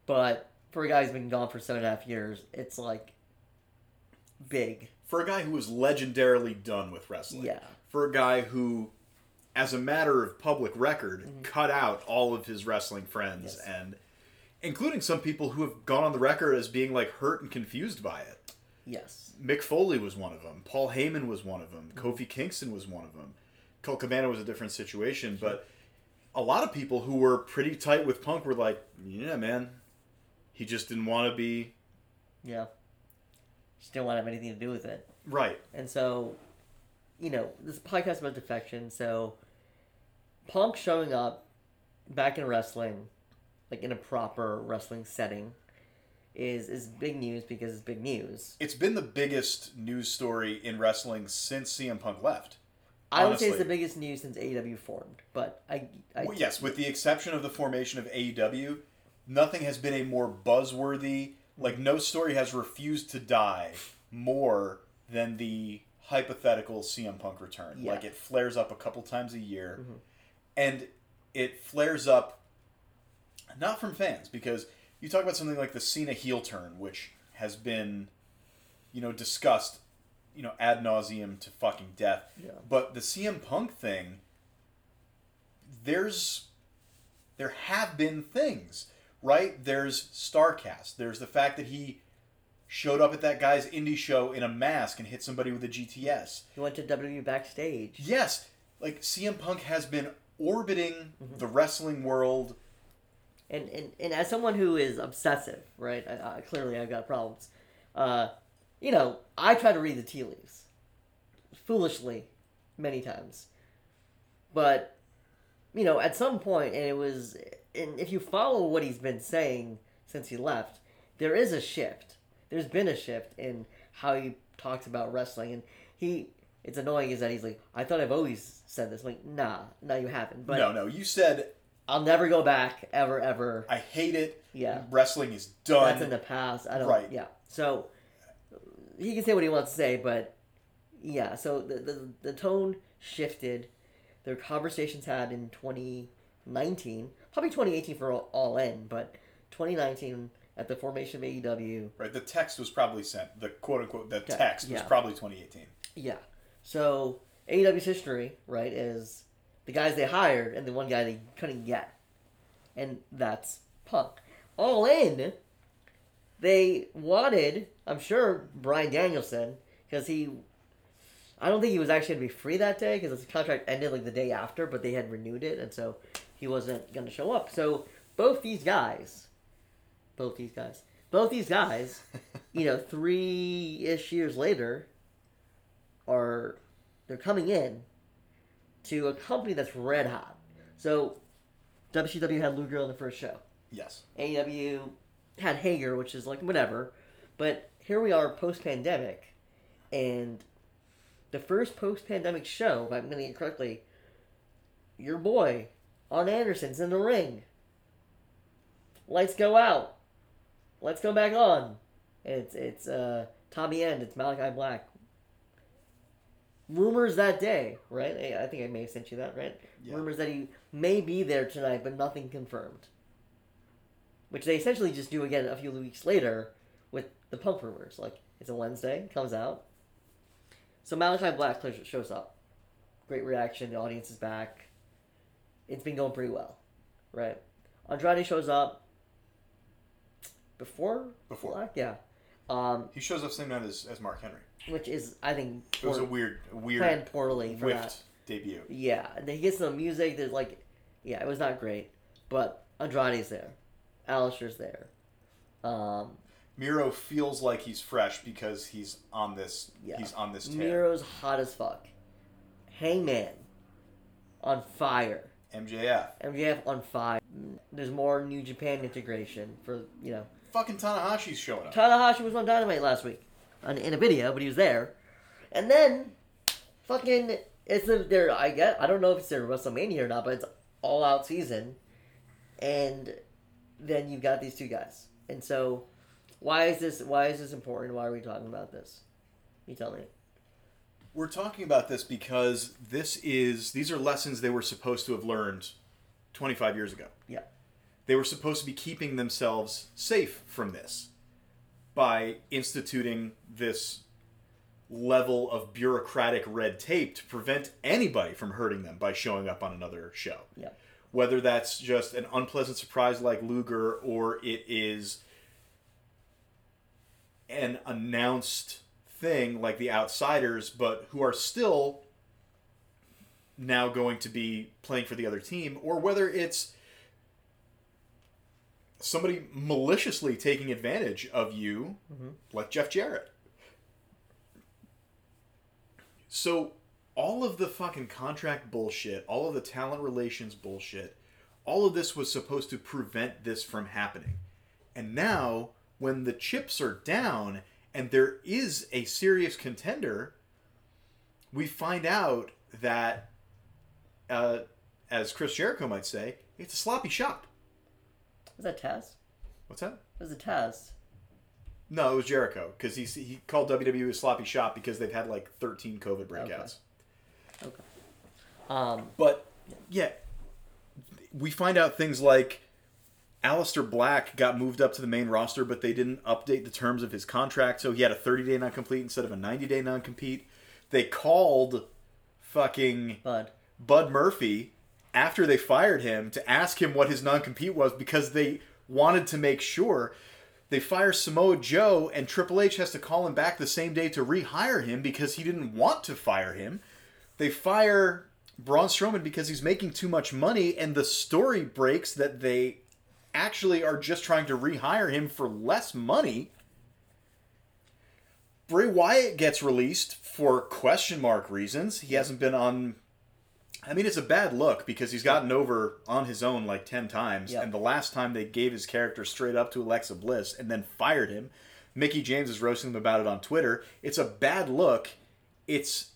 but for a guy who's been gone for seven and a half years, it's like big. For a guy who was legendarily done with wrestling. Yeah. For a guy who, as a matter of public record, cut out all of his wrestling friends Mm-hmm. Yes. and including some people who have gone on the record as being like hurt and confused by it. Yes. Mick Foley was one of them. Paul Heyman was one of them. Mm-hmm. Kofi Kingston was one of them. Colt Cabana was a different situation, but a lot of people who were pretty tight with Punk were like, "Yeah, man, he just didn't want to be Yeah. Just didn't want to have anything to do with it. right." And so, you know, this podcast about defection. So, Punk showing up back in wrestling, like in a proper wrestling setting, is is big news because it's big news. It's been the biggest news story in wrestling since CM Punk left. I would say it's the biggest news since AEW formed. But I, I Well, yes, with the exception of the formation of AEW, nothing has been a more buzzworthy. Like no story has refused to die more than the hypothetical CM Punk return. Yeah. Like it flares up a couple times a year, mm-hmm. And it flares up not from fans because you talk about something like the Cena heel turn, which has been, you know, discussed, you know, ad nauseum to fucking death. Yeah. But the CM Punk thing, there's there have been things, right? There's Starcast. There's the fact that he showed up at that guy's indie show in a mask and hit somebody with a GTS. he went to WWE backstage. Yes, like CM Punk has been orbiting the wrestling world. and, and and as someone who is obsessive, right? I, I, clearly, I've got problems. Uh, you know, I try to read the tea leaves, foolishly, many times. But you know, at some point, and it was, and if you follow what he's been saying since he left, there is a shift. There's been a shift in how he talks about wrestling, and he. It's annoying is that he's like, I thought I've always said this. I'm like, nah, no, you haven't. But no, no, you said I'll never go back, ever, ever. I hate it. Yeah. wrestling is done. That's in the past. I don't. Right. Yeah. So he can say what he wants to say, but yeah. So the the, the tone shifted. Were conversations had in 2019, probably 2018 for all, all in, but 2019 at the formation of AEW. right, the text was probably sent. The quote unquote the Te- text was yeah. probably 2018. Yeah. So AEW's history, right, is the guys they hired and the one guy they couldn't get, and that's Punk. All in they wanted, I'm sure, Brian Danielson because he. I don't think he was actually going to be free that day because his contract ended like the day after, but they had renewed it, and so he wasn't going to show up. So both these guys, both these guys, both these guys, you know, three ish years later, are they're coming in to a company that's red hot. So WCW had Luger on the first show. Yes. AEW had Hager, which is like whatever. But here we are post pandemic, and the first post pandemic show, if I'm getting it correctly, your boy, Arn Anderson's in the ring. Lights go out. Let's go back on. It's it's uh Tommy End, it's Malachi Black. Rumors that day, right? I I think I may have sent you that, right? Yeah. Rumors that he may be there tonight, but nothing confirmed. Which they essentially just do again a few weeks later with the Punk rumors. Like it's a Wednesday, comes out. So Malachi Black shows up. Great reaction. The audience is back. It's been going pretty well, right? Andrade shows up before Before. Black, yeah. Um, He shows up same night as, as Mark Henry. Which is I think It was a weird, weird, planned poorly for that. debut. Yeah, and he gets some music. There's like, yeah, it was not great, but Andrade's there, Aleister's there. Um, Miro feels like he's fresh because he's on this. Yeah. He's on this tear. Miro's hot as fuck. Hangman on fire. MJF. MJF on fire. There's more New Japan integration for you know. Fucking Tanahashi's showing up. Tanahashi was on Dynamite last week, on, in a video, but he was there. And then, fucking, it's the, their I guess, I don't know if it's their WrestleMania or not, but it's all out season, and then you've got these two guys, and so why is this why is this important? Why are we talking about this? You tell me. We're talking about this because this is these are lessons they were supposed to have learned 25 years ago. Yeah. They were supposed to be keeping themselves safe from this by instituting this level of bureaucratic red tape to prevent anybody from hurting them by showing up on another show. Yeah. Whether that's just an unpleasant surprise like Luger or it is an announced thing like the Outsiders, but who are still now going to be playing for the other team, or whether it's somebody maliciously taking advantage of you, like Jeff Jarrett. So, all of the fucking contract bullshit, all of the talent relations bullshit, all of this was supposed to prevent this from happening. And now, when the chips are down and there is a serious contender, we find out that, uh, as Chris Jericho might say, it's a sloppy shop. Was that Taz? What's that? Was it Taz? No, it was Jericho because he he called WWE a sloppy shop because they've had like 13 COVID breakouts. Okay. Um, But yeah, we find out things like Aleister Black got moved up to the main roster, but they didn't update the terms of his contract, so he had a 30 day non compete instead of a 90 day non compete. They called fucking Bud. Bud Murphy after they fired him to ask him what his non compete was because they wanted to make sure. They fire Samoa Joe, and Triple H has to call him back the same day to rehire him because he didn't want to fire him. They fire Braun Strowman because he's making too much money, and the story breaks that they actually are just trying to rehire him for less money. Bray Wyatt gets released for question mark reasons. He hasn't been on. I mean, it's a bad look because he's gotten over on his own like 10 times. Yep. And the last time they gave his character straight up to Alexa Bliss and then fired him. Mickie James is roasting them about it on Twitter. It's a bad look. It's.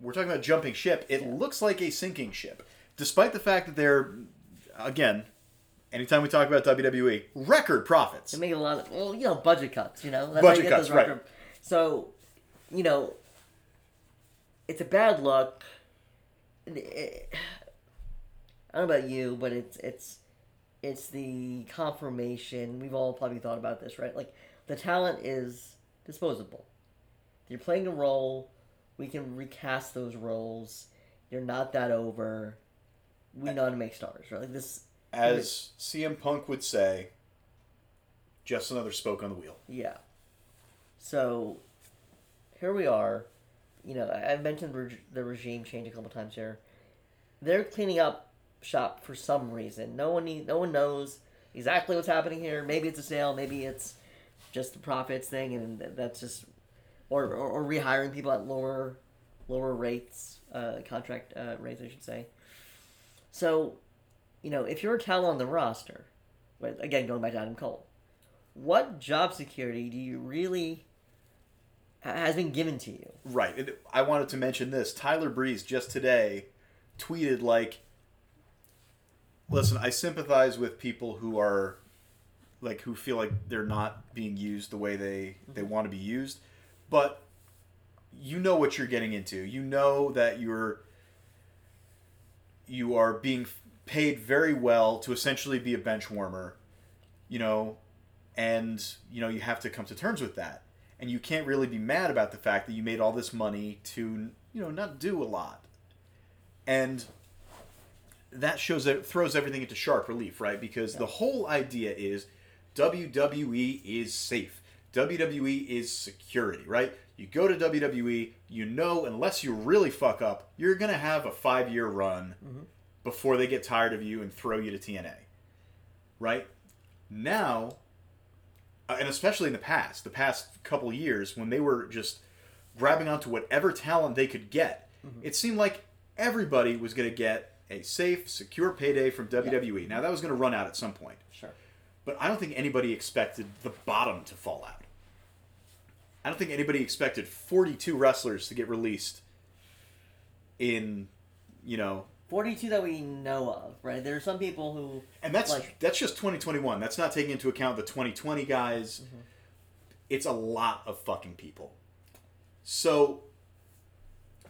We're talking about jumping ship. It looks like a sinking ship. Despite the fact that they're. Again, anytime we talk about WWE, record profits. They make a lot of well, you know, budget cuts. You know, that's Budget you cuts, right. So, you know, it's a bad look. It- I don't know about you, but it's it's it's the confirmation. We've all probably thought about this, right? Like the talent is disposable. You're playing a role. We can recast those roles. You're not that over. We know how to make stars, right? Like this. As CM Punk would say, Just another spoke on the wheel. Yeah. So here we are. You know, I've mentioned the regime change a couple times here. They're cleaning up shop for some reason. No one need, no one knows exactly what's happening here. Maybe it's a sale. Maybe it's just the profits thing, and that's just or or, or rehiring people at lower lower rates, uh, contract uh, rates, I should say. So, you know, if you're a talent on the roster, again, going back to Adam Cole, what job security do you really has been given to you? Right. And I wanted to mention this. Tyler Breeze just today tweeted like listen, I sympathize with people who are like who feel like they're not being used the way they they mm-hmm. want to be used, but you know what you're getting into. You know that you're you are being paid very well to essentially be a bench warmer, you know, and you know you have to come to terms with that. And you can't really be mad about the fact that you made all this money to, you know, not do a lot. And that shows that throws everything into sharp relief, right? Because the whole idea is WWE is safe. WWE is security, right? You go to WWE, you know, unless you really fuck up, you're gonna have a five year run mm-hmm. before they get tired of you and throw you to TNA, right? Now, uh, and especially in the past, the past couple years when they were just grabbing onto whatever talent they could get, it seemed like everybody was going to get a safe, secure payday from WWE. Now that was going to run out at some point, Sure. but I don't think anybody expected the bottom to fall out. I don't think anybody expected 42 wrestlers to get released in, you know, 42 that we know of, right? There are some people who And that's Like- that's just 2021. That's not taking into account the 2020 guys. Mm-hmm. It's a lot of fucking people. So,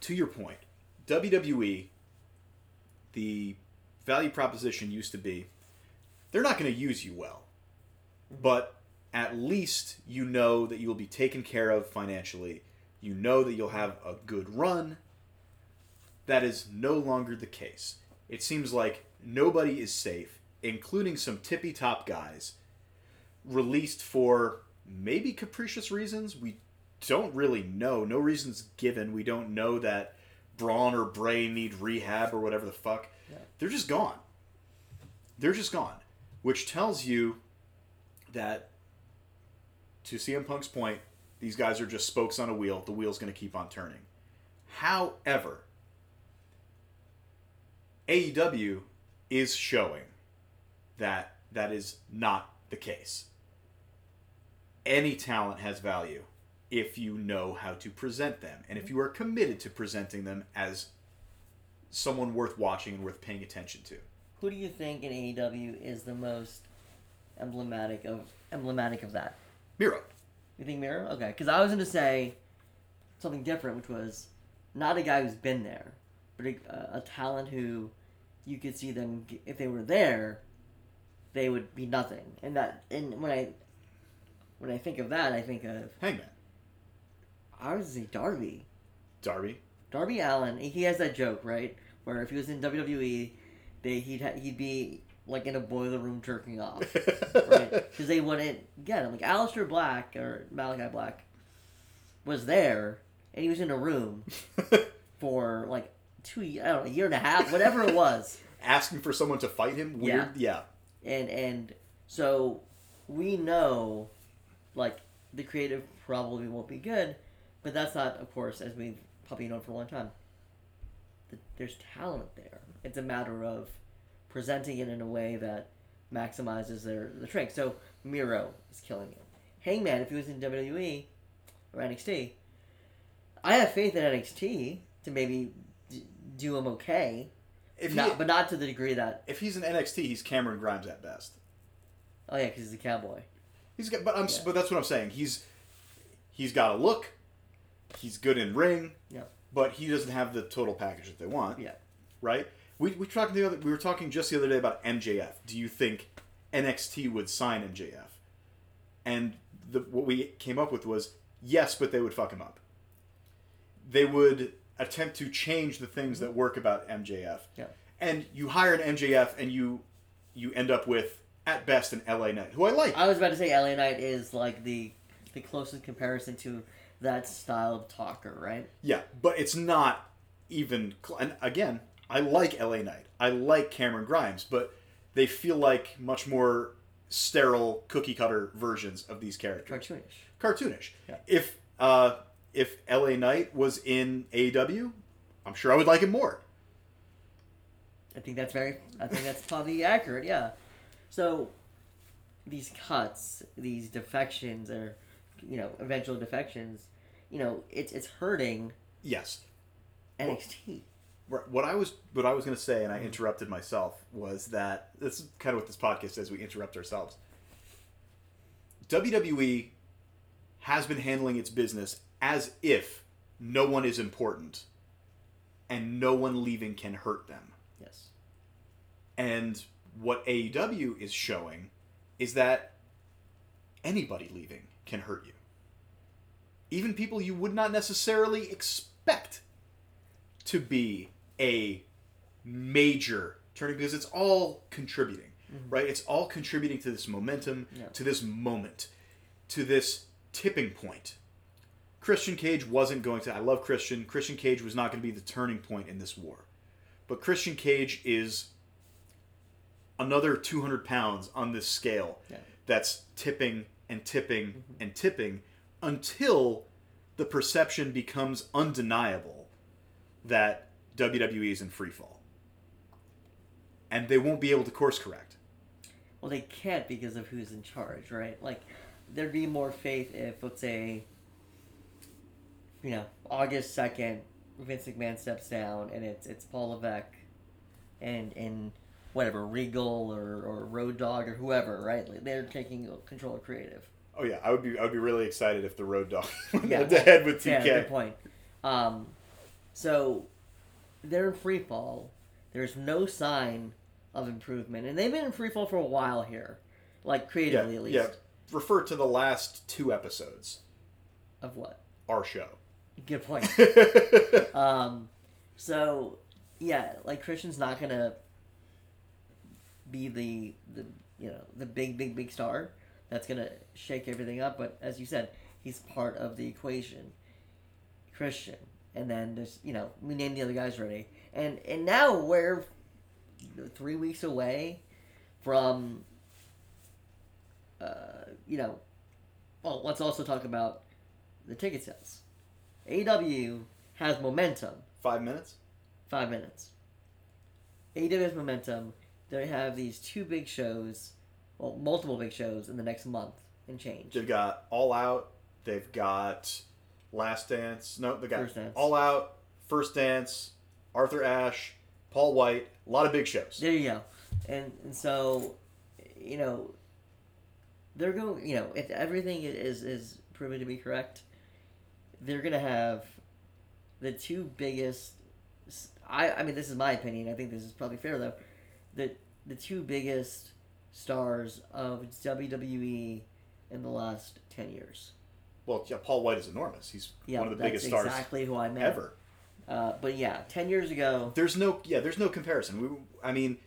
to your point, WWE, the value proposition used to be they're not going to use you well, mm-hmm. but at least you know that you will be taken care of financially. You know that you'll have a good run. That is no longer the case. It seems like nobody is safe, including some tippy top guys, released for maybe capricious reasons. We don't really know. No reasons given. We don't know that Braun or Bray need rehab or whatever the fuck. They're just gone. They're just gone. Which tells you that, to CM Punk's point, these guys are just spokes on a wheel. The wheel's going to keep on turning. However, AEW is showing that that is not the case. Any talent has value if you know how to present them and if you are committed to presenting them as someone worth watching and worth paying attention to. who do you think in AEW is the most emblematic of emblematic of that? Miro. You think Miro? Okay, because I was going to say something different, which was not a guy who's been there, but a, a talent who you could see them if they were there, they would be nothing. And that, and when I when I think of that, I think of Hangman. I was say Darby. Darby. Darby Allin, he has that joke, right? Where if he was in WWE, they he'd ha- he'd be like in a boiler room jerking off, right? Because they wouldn't get him. Like Aleister Black or Malachi Black was there, and he was in a room for like two, I don't know, a year and a half, whatever it was, Asking for someone to fight him? Weird. Yeah. and and so we know, like the creative probably won't be good, but that's not, of course, as we've probably known for a long time. th- There's talent there. It's a matter of presenting it in a way that maximizes their the strength. So Miro is killing it. Hangman, if he was in WWE or NXT, I have faith in NXT to maybe do him okay, If, he, not, but not to the degree that if he's in NXT, he's Cameron Grimes at best. oh yeah, because he's a cowboy. He's got, but I'm, Yeah. but that's what I'm saying. He's, he's got a look. He's good in ring. Yeah. But he doesn't have the total package that they want. Yeah. Right. We we talked the other. We were talking just the other day about MJF. Do you think NXT would sign MJF? And the what we came up with was yes, but they would fuck him up. They would attempt to change the things that work about MJF. Yeah. And you hire an MJF and you you end up with at best an LA Knight, who I like. I was about to say LA Knight is like the the closest comparison to that style of talker, right? Yeah, but it's not even. Cl- and again, I like LA Knight. I like Cameron Grimes, but they feel like much more sterile, cookie cutter versions of these characters. Cartoonish. Cartoonish. Yeah. If uh, if LA Knight was in AEW, I'm sure I would like him more. I think that's very. I think that's probably accurate. Yeah. So these cuts, these defections, or you know, eventual defections, you know, it's it's hurting Yes. NXT. Right, What I was what I was going to say, and I mm-hmm. interrupted myself, was that this is kind of what this podcast says. We interrupt ourselves. WWE has been handling its business as if no one is important, and no one leaving can hurt them. Yes. And what AEW is showing is that anybody leaving can hurt you. Even people you would not necessarily expect to be a major turning because it's all contributing, mm-hmm. right? It's all contributing to this momentum, Yeah. to this moment, to this tipping point. Christian Cage wasn't going to. I love Christian. Christian Cage was not going to be the turning point in this war. But Christian Cage is another 200 pounds on this scale Yeah. that's tipping and tipping mm-hmm. and tipping until the perception becomes undeniable that WWE is in free fall. And they won't be able to course correct. Well, they can't because of who's in charge, right? Like, there'd be more faith if, let's say, you know, August second, Vince McMahon steps down, and it's it's Paul Levesque, and and whatever Regal or or Road Dog or whoever, right? Like, they're taking control of creative. Oh yeah, I would be I would be really excited if the Road Dog went Yeah, head to head with Yeah, TK. good point. Um, so they're in free fall. There's no sign of improvement, and they've been in free fall for a while here, like Yeah, creatively at least. yeah. Refer to the last two episodes. Of what? Our show. Good point. um, so yeah, like Christian's not gonna be the the you know the big big big star that's gonna shake everything up. But as you said, he's part of the equation. Christian, and then there's you know we named the other guys already, and and now we're three weeks away from uh, you know. Well, let's also talk about the ticket sales. AEW has momentum. Five minutes. Five minutes. AEW has momentum. They have these two big shows, well, multiple big shows in the next month and change. They've got All Out. They've got Last Dance. No, they got. All Out, First Dance, Arthur Ashe, Paul White. A lot of big shows. There you go. And and so, you know, they're going. You know, if everything is is proven to be correct, they're gonna have the two biggest. I I mean, this is my opinion. I think this is probably fair though. The the two biggest stars of WWE in the last ten years. Well, yeah, Paul White is enormous. He's Yeah, one of the biggest stars exactly who I meant. ever. Uh, but yeah, ten years ago, There's no yeah, there's no comparison. We, I mean,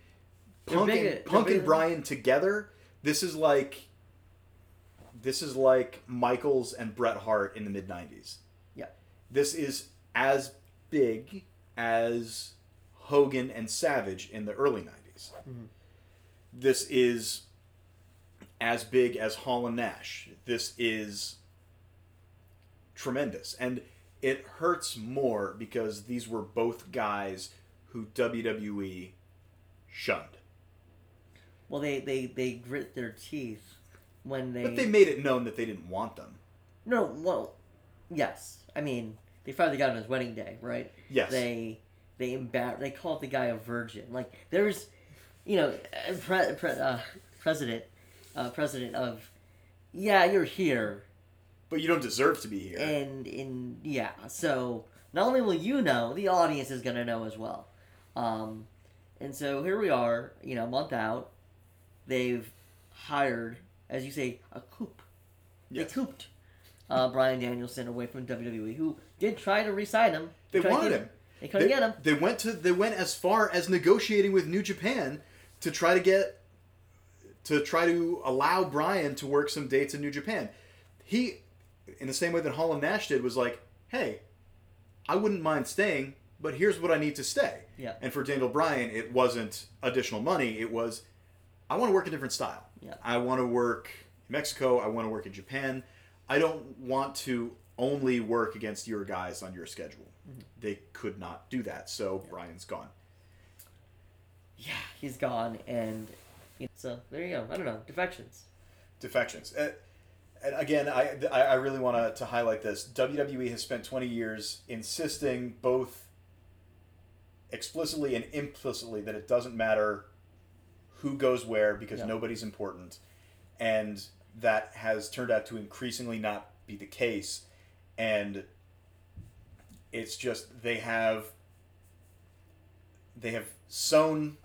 Punk, bigger- and, Punk and than- together. This is like this is like Michaels and Bret Hart in the mid '90s. Yeah. This is as big as Hogan and Savage in the early '90s. Mm-hmm. This is as big as Hall and Nash. This is tremendous. And it hurts more because these were both guys who WWE shunned. well, they they they grit their teeth when they. But they made it known that they didn't want them. No, well, yes. I mean, they finally got on his wedding day, right? Yes. They they embar- They called the guy a virgin. Like there's, you know, uh, pre- pre- uh, president, uh, president of, yeah, you're here, But you don't deserve to be here. and in yeah. So not only will you know, the audience is gonna know as well. Um, and so here we are, you know, a month out. They've hired, as you say, a coop. Yes. They cooped uh, Bryan Danielson away from WWE, who did try to re-sign him. They wanted him. They couldn't they, get him. They went to they went as far as negotiating with New Japan to try to get to try to allow Brian to work some dates in New Japan. He, in the same way that Hall and Nash did, was like, hey, I wouldn't mind staying, but here's what I need to stay. Yeah. And for Daniel Bryan, it wasn't additional money. It was, I want to work a different style. Yeah. I want to work in Mexico. I want to work in Japan. I don't want to only work against your guys on your schedule. Mm-hmm. They could not do that. So Bryan's gone. Yeah, he's gone, and you know, so there you go. I don't know defections. defections. Uh, and again, I I I really want to to highlight this. WWE has spent 20 years insisting both explicitly and implicitly that it doesn't matter who goes where because Yeah. nobody's important, and that has turned out to increasingly not be the case, and it's just they have they have sown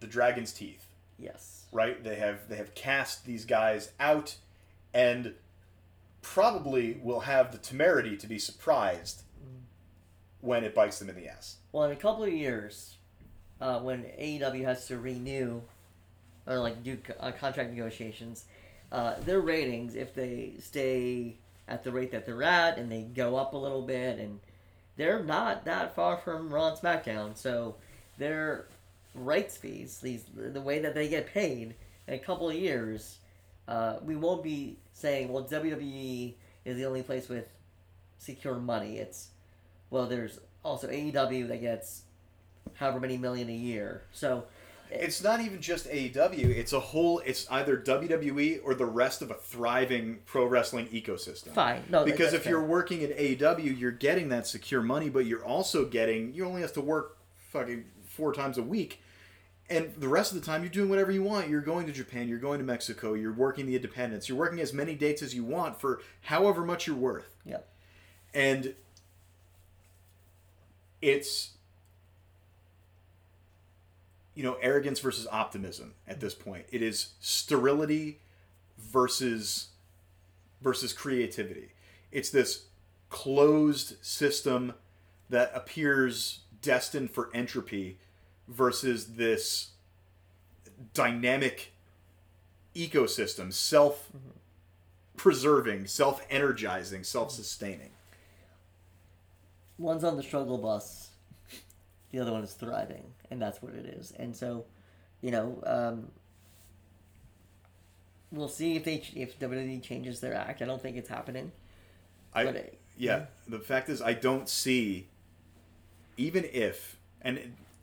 the dragon's teeth Yes. right? They have they have cast these guys out, and probably will have the temerity to be surprised when it bites them in the ass. Well, in a couple of years, uh, when AEW has to renew or like do uh, contract negotiations, uh, their ratings, if they stay at the rate that they're at and they go up a little bit, and they're not that far from Raw and SmackDown, so their rights fees, these the way that they get paid in a couple of years, uh, we won't be saying, well, WWE is the only place with secure money. It's well, there's also AEW that gets however many million a year. So It's not even just AEW; it's a whole. It's either WWE or the rest of a thriving pro wrestling ecosystem. fine, no, Because if you're working at AEW, you're getting that secure money, but you're also getting you only have to work fucking four times a week, and the rest of the time you're doing whatever you want. You're going to Japan, you're going to Mexico, you're working the independents, you're working as many dates as you want for however much you're worth, Yep. and it's you know arrogance versus optimism at this point. It is sterility versus versus creativity. It's this closed system that appears destined for entropy versus this dynamic ecosystem, self preserving, self energizing, self sustaining. One's on the struggle bus, the other one is thriving, and that's what it is. And so, you know, um, we'll see if they if WWE changes their act. I don't think it's happening. I But, uh, yeah, the fact is I don't see even if and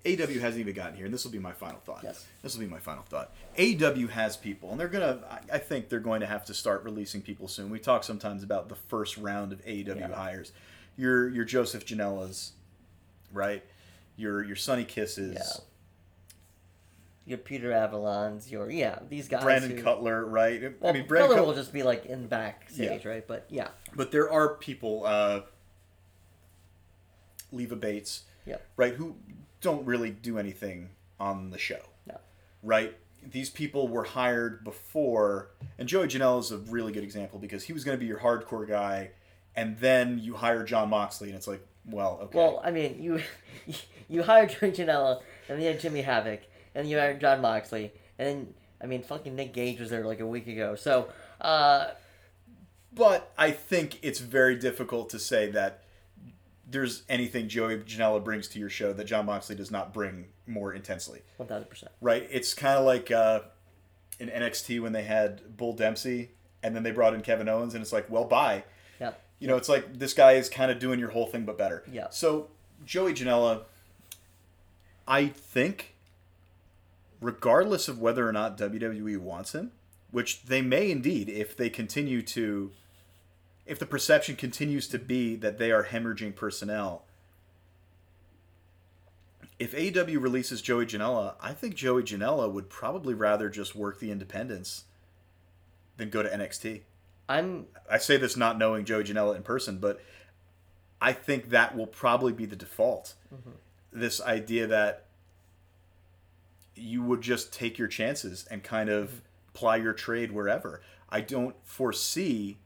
AW hasn't even gotten here, and this will be my final thought. Yes. This will be my final thought. AW has people, and they're gonna. I- I think they're going to have to start releasing people soon. We talk sometimes about the first round of AW Yeah. hires. Your your Joseph Janela's, right? Your your Sonny Kisses, Yeah. Your Peter Avalons, your yeah, these guys. Brandon who, Cutler, right? Well, I mean, Brandon Cutler Cutler, will just be like in the backstage, right? But yeah, but there are people, uh, Leva Bates, yeah, right, who don't really do anything on the show. no, right? These people were hired before, and Joey Janela is a really good example because he was going to be your hardcore guy, and then you hire Jon Moxley, and it's like, well, okay, Well, I mean, you you hired Joey Janela, and then you had Jimmy Havoc, and you hired Jon Moxley, and then I mean, fucking Nick Gage was there like a week ago. So, uh, but I think it's very difficult to say that there's anything Joey Janela brings to your show that Jon Moxley does not bring more intensely, one thousand percent. right? It's kind of like uh, in NXT when they had Bull Dempsey, and then they brought in Kevin Owens, and it's like, well, bye. Yeah, You know, it's like this guy is kind of doing your whole thing, but better. Yeah. So Joey Janela, I think, regardless of whether or not WWE wants him, which they may indeed if they continue to, if the perception continues to be that they are hemorrhaging personnel. If AEW releases Joey Janela, I think Joey Janela would probably rather just work the independents than go to NXT. I'm I say this not knowing Joey Janela in person, but I think that will probably be the default. Mm-hmm. This idea that you would just take your chances and kind of ply your trade wherever. I don't foresee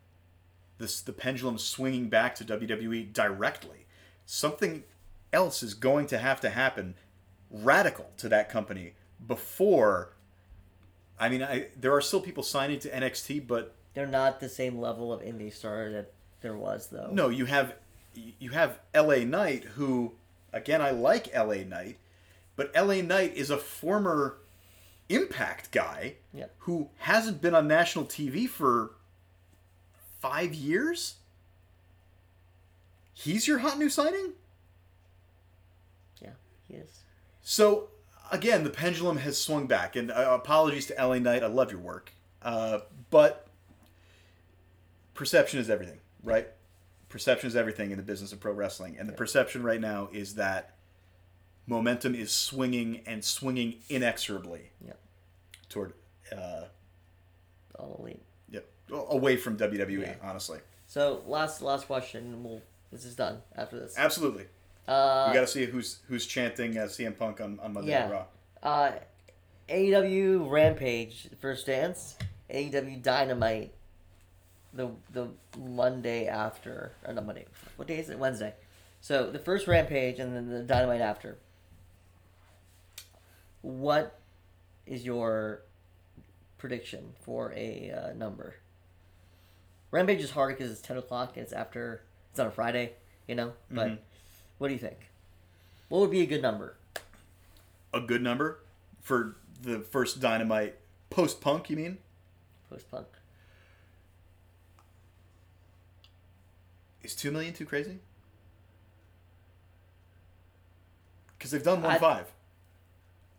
this the pendulum swinging back to WWE directly. Something else is going to have to happen radical to that company before I mean, I there are still people signing to NXT, but They're not the same level of indie star that there was though. no, you have you have LA Knight, who again I like LA Knight, but LA Knight is a former Impact guy who hasn't been on national TV for five years. He's your hot new signing. Yeah, he is. So again, the pendulum has swung back, and uh, apologies to LA Knight. I love your work, uh, but perception is everything, right? Perception is everything in the business of pro wrestling, and the perception right now is that momentum is swinging and swinging inexorably Yep. toward, uh, All elite. yep, away from WWE. Yeah. Honestly, So last last question. We'll this is done after this. absolutely. Uh, we got to see who's who's chanting uh, CM Punk on, on Monday Night Yeah. Raw. Uh, AEW Rampage first dance. AEW Dynamite. The the Monday after or not Monday. What day is it? Wednesday. So the first Rampage and then the Dynamite after. What is your prediction for a uh, number? Rampage is hard because it's ten o'clock. and It's after. It's on a Friday, you know. But Mhm. what do you think? What would be a good number? A good number for the first Dynamite post Punk. You mean? Post punk. Is two million too crazy? Because they've done one I- five.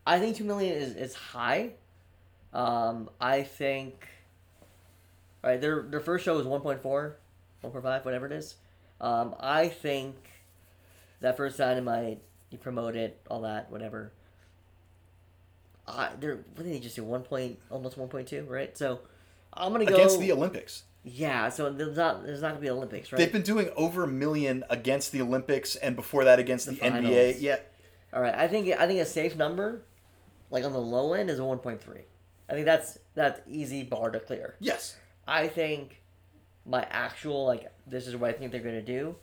I think two million is, is high. Um, I think. All right, their their first show was 1.4, 1.5, whatever it is. Um, I think that first dynamite, you promote it, all that, whatever. I they're what did they just do? One point, almost one point two, right? So I'm gonna go against the Olympics. Yeah. So there's not there's not gonna be Olympics, right? They've been doing over a million against the Olympics, and before that against the, The NBA. Yeah, All right, I think I think a safe number, like on the low end, is a 1.3. I think that's that's easy bar to clear. yes. I think my actual like this is what I think they're gonna do.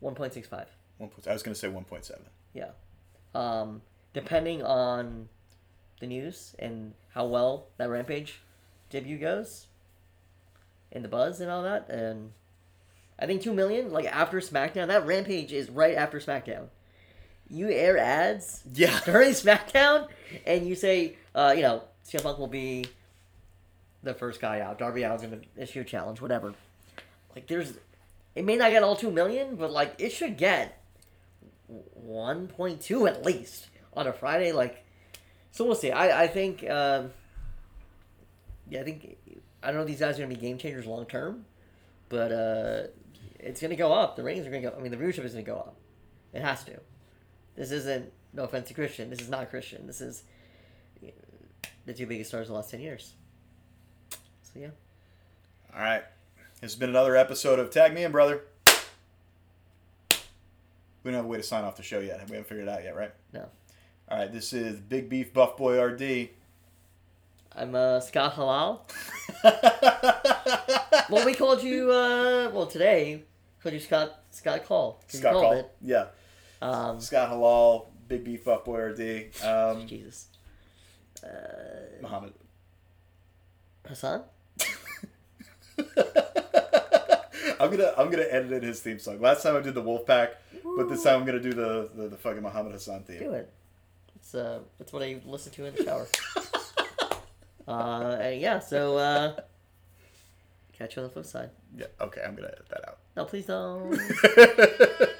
One point six five. One point, I was going to say one point seven. Yeah. Um, depending on the news and how well that Rampage debut goes, and the buzz and all that, and I think two million. Like after SmackDown, that Rampage is right after SmackDown. You air ads Yeah. during SmackDown, and you say, uh, you know, CM Punk will be the first guy out. Darby Allin's gonna issue a challenge, whatever. Like, there's, it may not get all two million, but like, it should get one point two at least on a Friday. Like, so we'll see. I I think, um, yeah, I think I don't know if these guys are gonna be game changers long term, but uh, it's gonna go up. The ratings are gonna go. I mean, the viewership is gonna go up. It has to. This isn't no offense to Christian. This is not Christian. This is the two biggest stars of the last ten years. So yeah, All right. This has been another episode of Tag Me In, brother. We don't have a way to sign off the show yet. We haven't figured it out yet, right? no, All right. This is Big Beef Buff Boy RD. I'm uh, Scott Halal. Well, we called you. Uh, well, today called you Scott Scott Call. Scott Call. it. Yeah. Um, Scott Halal, Big Beef Buff Boy RD. Um, Jesus. Uh, Muhammad. Hassan. I'm gonna I'm gonna edit in his theme song. Last time I did the Wolfpack, but this time I'm gonna do the the, the fucking Muhammad Hassan theme. Do it. It's uh, it's what I listen to in the shower. uh, and yeah. So uh, catch you on the flip side. Yeah. Okay, I'm gonna edit that out. No, please don't.